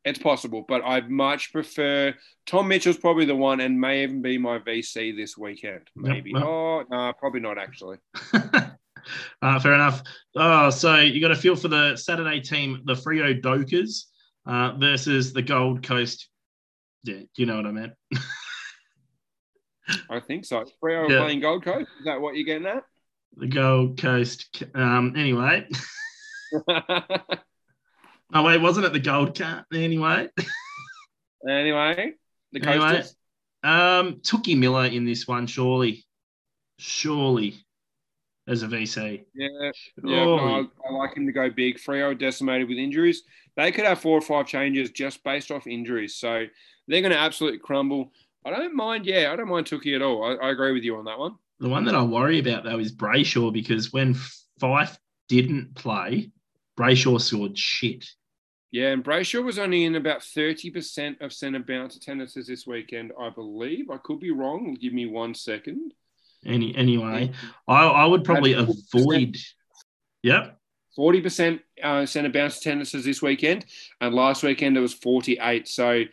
It's possible, but I'd much prefer Tom Mitchell's probably the one and may even be my VC this weekend. Maybe. Yep, Oh, no, probably not actually. uh, fair enough. Oh, so you got a feel for the Saturday team, the Freo Dockers uh, versus the Gold Coast. Yeah, you know what I meant. I think so. Freo Yeah. playing Gold Coast. Is that what you're getting at? The Gold Coast. Um, anyway. Oh, wait, wasn't it the Gold Cat? Anyway. anyway, the Anyway. Coasters. Um, Tookie Miller in this one, surely. Surely. As a VC. Yeah, yeah. No, I, I like him to go big. Freo decimated with injuries. They could have four or five changes just based off injuries. So they're going to absolutely crumble. I don't mind. Yeah, I don't mind Tookie at all. I, I agree with you on that one. The one that I worry about though is Brayshaw because when Fyfe didn't play, Brayshaw scored shit. Yeah, and Brayshaw was only in about 30% of centre bounce attendances this weekend, I believe. I could be wrong. Give me one second. Any anyway, I, I would probably 40%. avoid. Yep. 40% uh, centre bounce attendances this weekend, and last weekend it was 48. So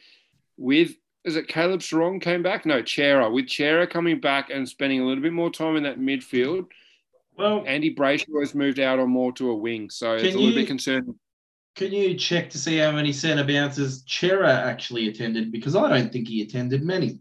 with is it Caleb Serong came back? No, Cerra. With Cerra coming back and spending a little bit more time in that midfield, Well, Andy Brayshaw has moved out on more to a wing. So it's a little you- bit concerning. can you check to see how many centre bounces Cerra actually attended? Because I don't think he attended many.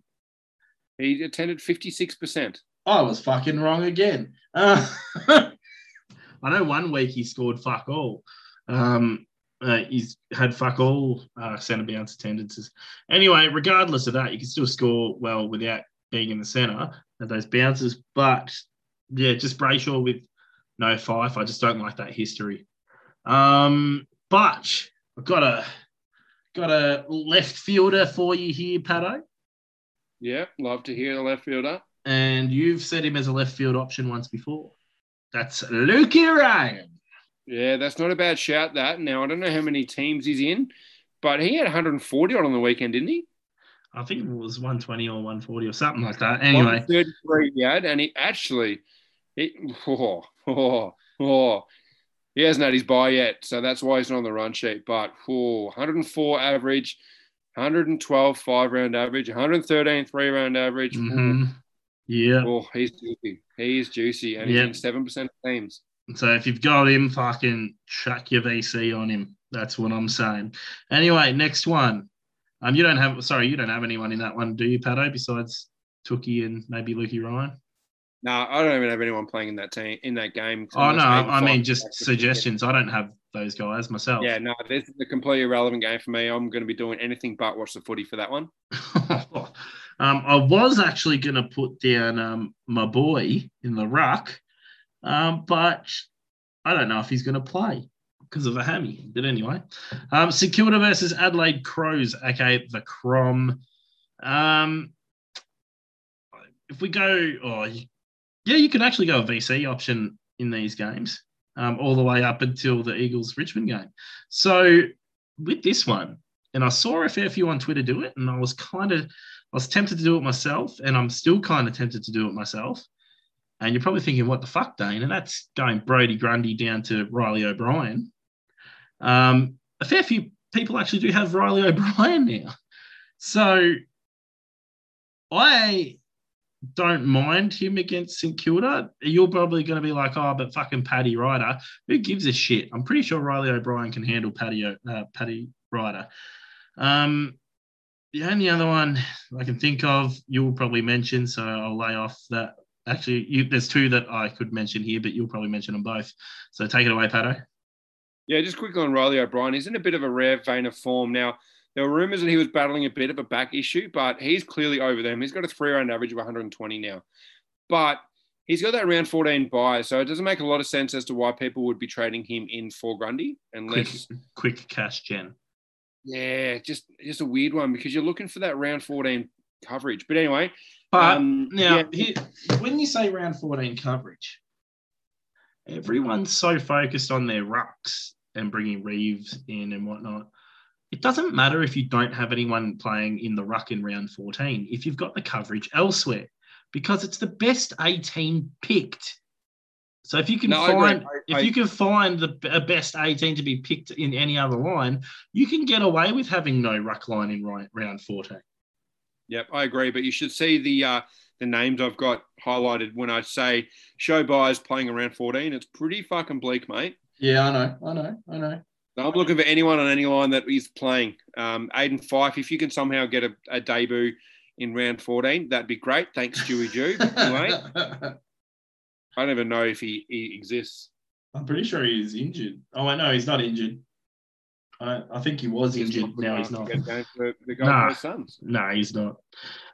He attended 56%. I was fucking wrong again. Uh, I know one week he scored fuck all. Um, uh, he's had fuck all uh, centre bounce attendances. Anyway, regardless of that, you can still score well without being in the centre of those bounces. But yeah, just Brayshaw with no Fyfe. I just don't like that history. Um, but I've got a got a left fielder for you here, Pato. Yeah, love to hear the left fielder. and you've said him as a left field option once before. That's Lukey Ryan. Yeah, that's not a bad shout. That now I don't know how many teams he's in, but he had 140 on on the weekend, didn't he? I think it was 120 or 140 or something like that. Anyway, 133 he had, and he actually, he, oh, oh, oh, he hasn't had his buy yet, so that's why he's not on the run sheet. But oh, 104 average, 112 five round average, 113 three round average. mhm. yeah. Oh, he's juicy. He's juicy, and he's Yep. in seven percent of teams. So if you've got him, fucking chuck your VC on him. That's what I'm saying. Anyway, next one. Um, you don't have sorry, you don't have anyone in that one, do you, Pato? Besides Tookie and maybe Lukey Ryan. No, I don't even have anyone playing in that team in that game. Oh no, I mean just suggestions. I don't have those guys myself. Yeah, no, this is a completely irrelevant game for me. I'm going to be doing anything but watch the footy for that one. um, I was actually going to put down um, my boy in the ruck, um, but I don't know if he's going to play because of a hammy. But anyway, um, St Kilda versus Adelaide Crows, okay, the Crom. Um, if we go, oh, yeah, you can actually go a VC option in these games, um, all the way up until the Eagles Richmond game. So with this one, and I saw a fair few on Twitter do it, and I was kind of, I was tempted to do it myself, and I'm still kind of tempted to do it myself. And you're probably thinking, what the fuck, Dane? And that's going Brodie Grundy down to Riley O'Brien. Um, a fair few people actually do have Riley O'Brien now. So I don't mind him against St Kilda. You're probably going to be like, oh, but fucking Paddy Ryder. Who gives a shit? I'm pretty sure Riley O'Brien can handle Paddy, uh, Paddy Ryder. Um, the only other one I can think of, you'll probably mention, so I'll lay off that. Actually, you, there's two that I could mention here, but you'll probably mention them both. So take it away, Pato. Yeah, just quickly on Riley O'Brien. He's in a bit of a rare vein of form now. There were rumours that he was battling a bit of a back issue, but he's clearly over them. He's got a three round average of 120 now. But he's got that round 14 buy, so it doesn't make a lot of sense as to why people would be trading him in for Grundy Quick, unless quick cash gen. yeah, just just a weird one because you're looking for that round 14 coverage. But anyway, But um, now, yeah, here, when you say round 14 coverage, everyone's so focused on their rucks and bringing Reeves in and whatnot. It doesn't matter if you don't have anyone playing in the ruck in round 14 if you've got the coverage elsewhere because it's the best 18 picked. So if you can No, find I- if I- you can find the best 18 to be picked in any other line, you can get away with having no ruck line in round 14. Yep, I agree. But you should see the uh, the names I've got highlighted when I say show buyers playing around 14. It's pretty fucking bleak, mate. Yeah, I know. I know. I know. I'm looking for anyone on any line that is playing. Um, Aiden Fife, if you can somehow get a, a debut in round 14, that'd be great. Thanks, Stewie Jew. I don't even know if he, he exists. I'm pretty sure he's injured. Oh, I know he's not injured. I, I think he was injured. Now he's not. Get down to The Gold Nah. No, he's not.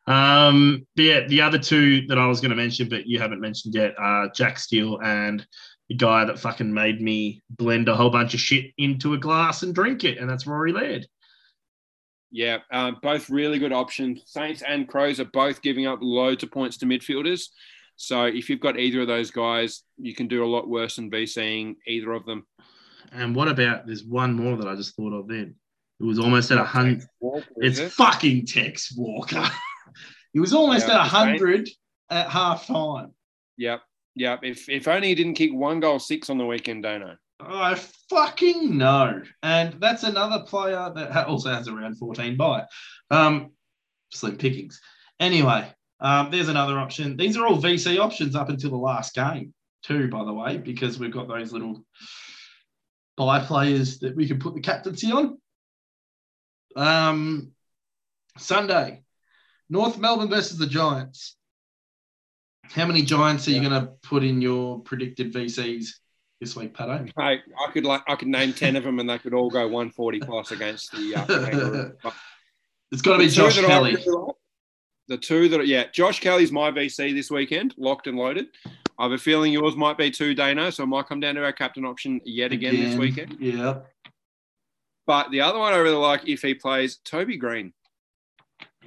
Um, but yeah, the other two that I was going to mention, but you haven't mentioned yet, are Jack Steele and the guy that fucking made me blend a whole bunch of shit into a glass and drink it, and that's Rory Laird. Yeah, um, both really good options. Saints and Crows are both giving up loads of points to midfielders. So if you've got either of those guys, you can do a lot worse than VCing either of them. And what about there's one more that I just thought of then. It was almost at a hundred. It's it? fucking Tex Walker. he was almost Yeah, at a hundred at half time. Yep, yep. If if only he didn't kick one goal six on the weekend, Dano. I Oh fucking know. And that's another player that also has around 14 by. Um, slim pickings. Anyway, um, there's another option. These are all VC options up until the last game, too, by the way, because we've got those little buy players that we can put the captaincy on. Um, Sunday, North Melbourne versus the Giants. How many Giants are you going to put in your predicted VCs this week, Pato? I, I could like I could name ten of them, and they could all go one forty plus against the. Uh, It's got to be Josh Kelly. really like- the two that are, yeah, Josh Kelly's my VC this weekend, locked and loaded. I have a feeling yours might be too, Dano, so it might come down to our captain option yet again, this weekend. Yeah. But the other one I really like if he plays Toby Greene.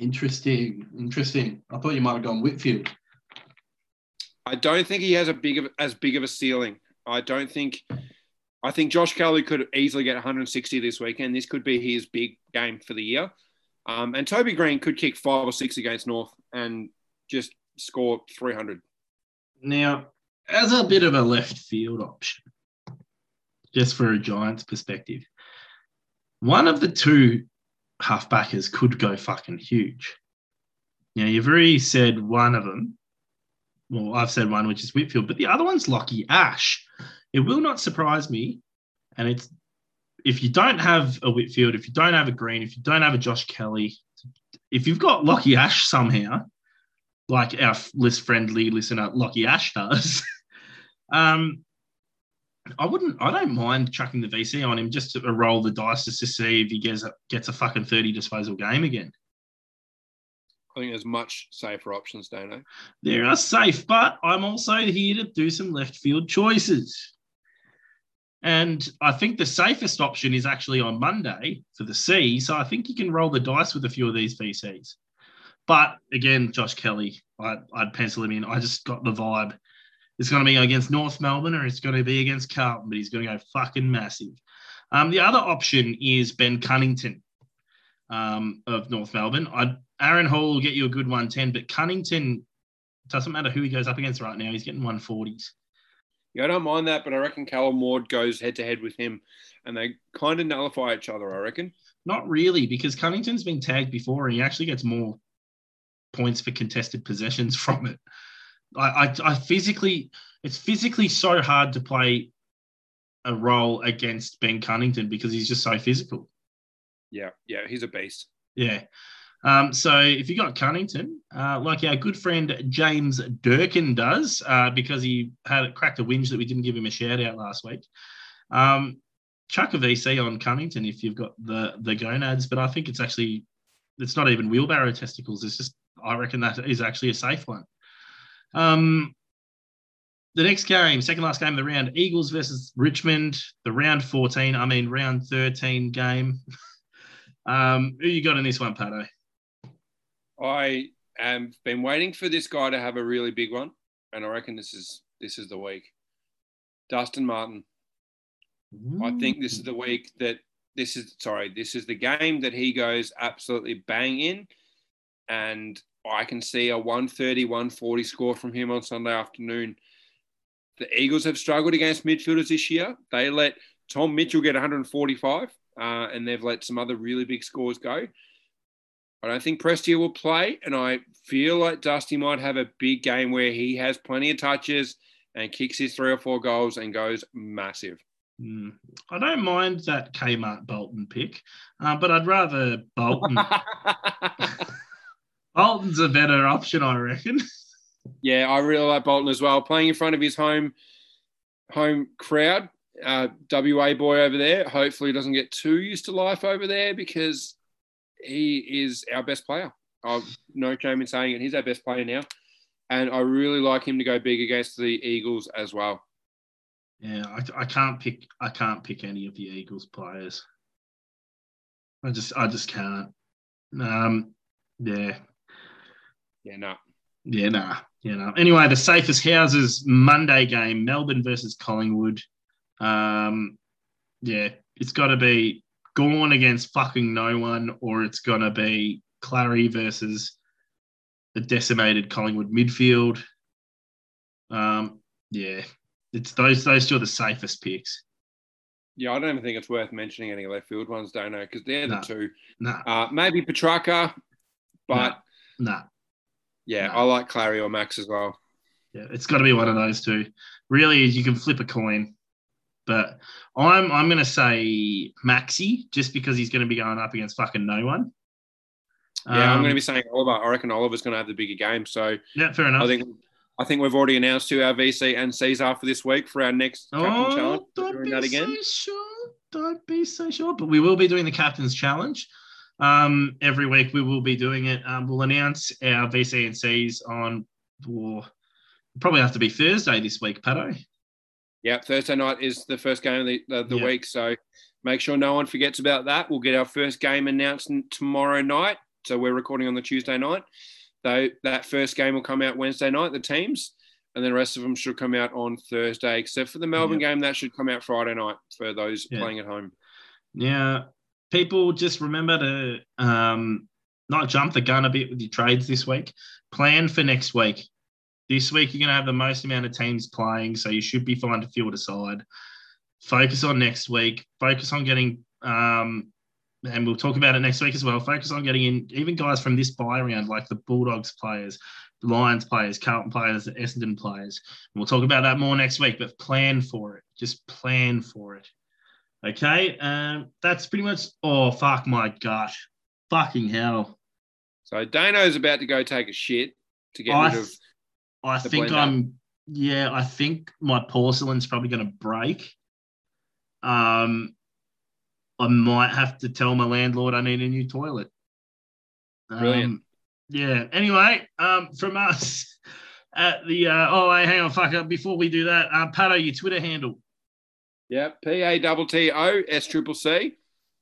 Interesting. Interesting. I thought you might have gone Whitfield. I don't think he has a big of as big of a ceiling. I don't think. I think Josh Kelly could easily get 160 this weekend. This could be his big game for the year. Um, and Toby Greene could kick five or six against North and just score 300. Now, as a bit of a left field option, just for a Giants perspective, one of the two halfbackers could go fucking huge. Now, you've already said one of them. Well, I've said one, which is Whitfield, but the other one's Lachie Ash. It will not surprise me. And it's if you don't have a Whitfield, if you don't have a Greene, if you don't have a Josh Kelly, if you've got Lachie Ash somehow, like our list friendly listener Lachie Ash does, um, I wouldn't. I don't mind chucking the VC on him just to roll the dice just to see if he gets a, gets a fucking thirty disposal game again. I think there's much safer options, Dano. They There are safe, but I'm also here to do some left field choices. And I think the safest option is actually on Monday for the C. So I think you can roll the dice with a few of these VCs. But again, Josh Kelly, I, I'd pencil him in. I just got the vibe. It's going to be against North Melbourne or it's going to be against Carlton, but he's going to go fucking massive. Um, the other option is Ben Cunnington um, of North Melbourne. I, Aaron Hall will get you a good 110, but Cunnington doesn't matter who he goes up against right now. He's getting 140s. Yeah, I don't mind that, but I reckon Callum Ward goes head to head with him and they kind of nullify each other, I reckon. Not really, because Cunnington's been tagged before and he actually gets more points for contested possessions from it. I, I, I physically, it's physically so hard to play a role against Ben Cunnington because he's just so physical. Yeah, yeah, he's a beast. Yeah. Um, so if you got Cunnington, uh, like our good friend James Durkin does, uh, because he had cracked a whinge that we didn't give him a shout out last week, um, chuck a VC on Cunnington if you've got the the gonads. But I think it's actually it's not even wheelbarrow testicles. It's just I reckon that is actually a safe one. Um, the next game, second last game of the round, Eagles versus Richmond, the round 14, I mean round 13 game. um, who you got in this one, Pato? I have been waiting for this guy to have a really big one, and I reckon this is this is the week. Dustin Martin. I think this is the week that this is sorry, this is the game that he goes absolutely bang in. And I can see a 130, 140 score from him on Sunday afternoon. The Eagles have struggled against midfielders this year. They let Tom Mitchell get 145, uh, and they've let some other really big scores go. I don't think Prestia will play, and I feel like Dusty might have a big game where he has plenty of touches and kicks his three or four goals and goes massive. Hmm. I don't mind that Kmart Bolton pick, uh, but I'd rather Bolton. Bolton's a better option, I reckon. yeah, I really like Bolton as well. Playing in front of his home home crowd, uh, WA boy over there. Hopefully, he doesn't get too used to life over there because he is our best player. I've no shame in saying it. He's our best player now, and I really like him to go big against the Eagles as well. Yeah, I, I can't pick. I can't pick any of the Eagles players. I just, I just can't. Um, yeah, Yeah, no. yeah, nah, yeah, nah. Anyway, the safest houses Monday game: Melbourne versus Collingwood. Um, yeah, it's got to be Gawn against fucking no one, or it's gonna be Clarry versus the decimated Collingwood midfield. Um, yeah, it's those those two are the safest picks. Yeah, I don't even think it's worth mentioning any left field ones, don't know, because they're No. the two. Nah, Uh, maybe Petrarca, but nah. yeah, No. I like Clarry or Max as well. Yeah, it's got to be one of those two. Really, you can flip a coin, but I'm I'm going to say Maxi just because he's going to be going up against fucking no one. Yeah, I'm Um, going to be saying Oliver. I reckon Oliver's going to have the bigger game. So Yeah, fair enough. I think I think we've already announced who our VC and C's are for this week for our next captain challenge. Oh, don't doing be that again. so sure. Don't be so sure. But we will be doing the captain's challenge. Um, every week we will be doing it. Um, we'll announce our VC and C's on or probably have to be Thursday this week, Pato. Yeah, Thursday night is the first game of the, the, the Yeah. week. So make sure no one forgets about that. We'll get our first game announced tomorrow night. So we're recording on the Tuesday night. Though that first game will come out Wednesday night, the teams, and then the rest of them should come out on Thursday, except for the Melbourne game that should come out Friday night for those Yeah. playing at home. Now, people just remember to um, not jump the gun a bit with your trades this week. Plan for next week. This week, you're going to have the most amount of teams playing, so you should be fine to field aside. Focus on next week. Focus on getting, um, and we'll talk about it next week as well. Focus on getting in even guys from this buy round, like the Bulldogs players, Lions players, Carlton players, the Essendon players. And we'll talk about that more next week, but plan for it. Just plan for it. Okay, um, that's pretty much. Oh fuck my gosh, fucking hell! So Dano's about to go take a shit to get I, rid of. th- I think blender. I'm. Yeah, I think my porcelain's probably going to break. Um, I might have to tell my landlord I need a new toilet. Brilliant. Um, yeah. Anyway, um, from us at the. Uh, oh, hey, hang on, fuck up. Before we do that, uh, Pato, your Twitter handle. Yeah, P A T T O S triple C.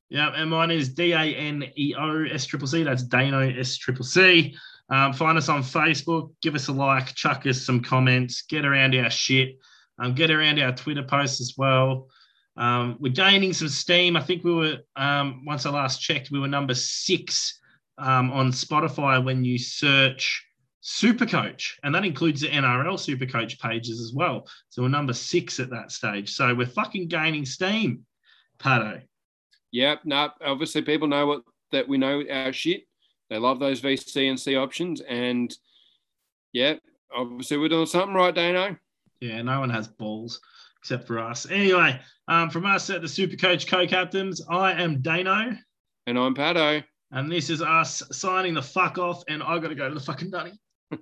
Yeah, and mine is D A N E O S triple C. That's Dano S triple C. Um, find us on Facebook. Give us a like. Chuck us some comments. Get around our shit. Um, get around our Twitter posts as well. Um, we're gaining some steam. I think we were um, once I last checked, we were number six um, on Spotify when you search Supercoach, and that includes the NRL Supercoach pages as well. So we're number six at that stage. So we're fucking gaining steam, Pato. Yep. No, obviously people know what that we know our shit. They love those VC and C options, and yeah, obviously we're doing something right, Dano. Yeah, no one has balls except for us. Anyway, um, from us at the Supercoach co-captains, I am Dano, And I'm Pato. and this is us signing the fuck off. And I got to go to the fucking nutty.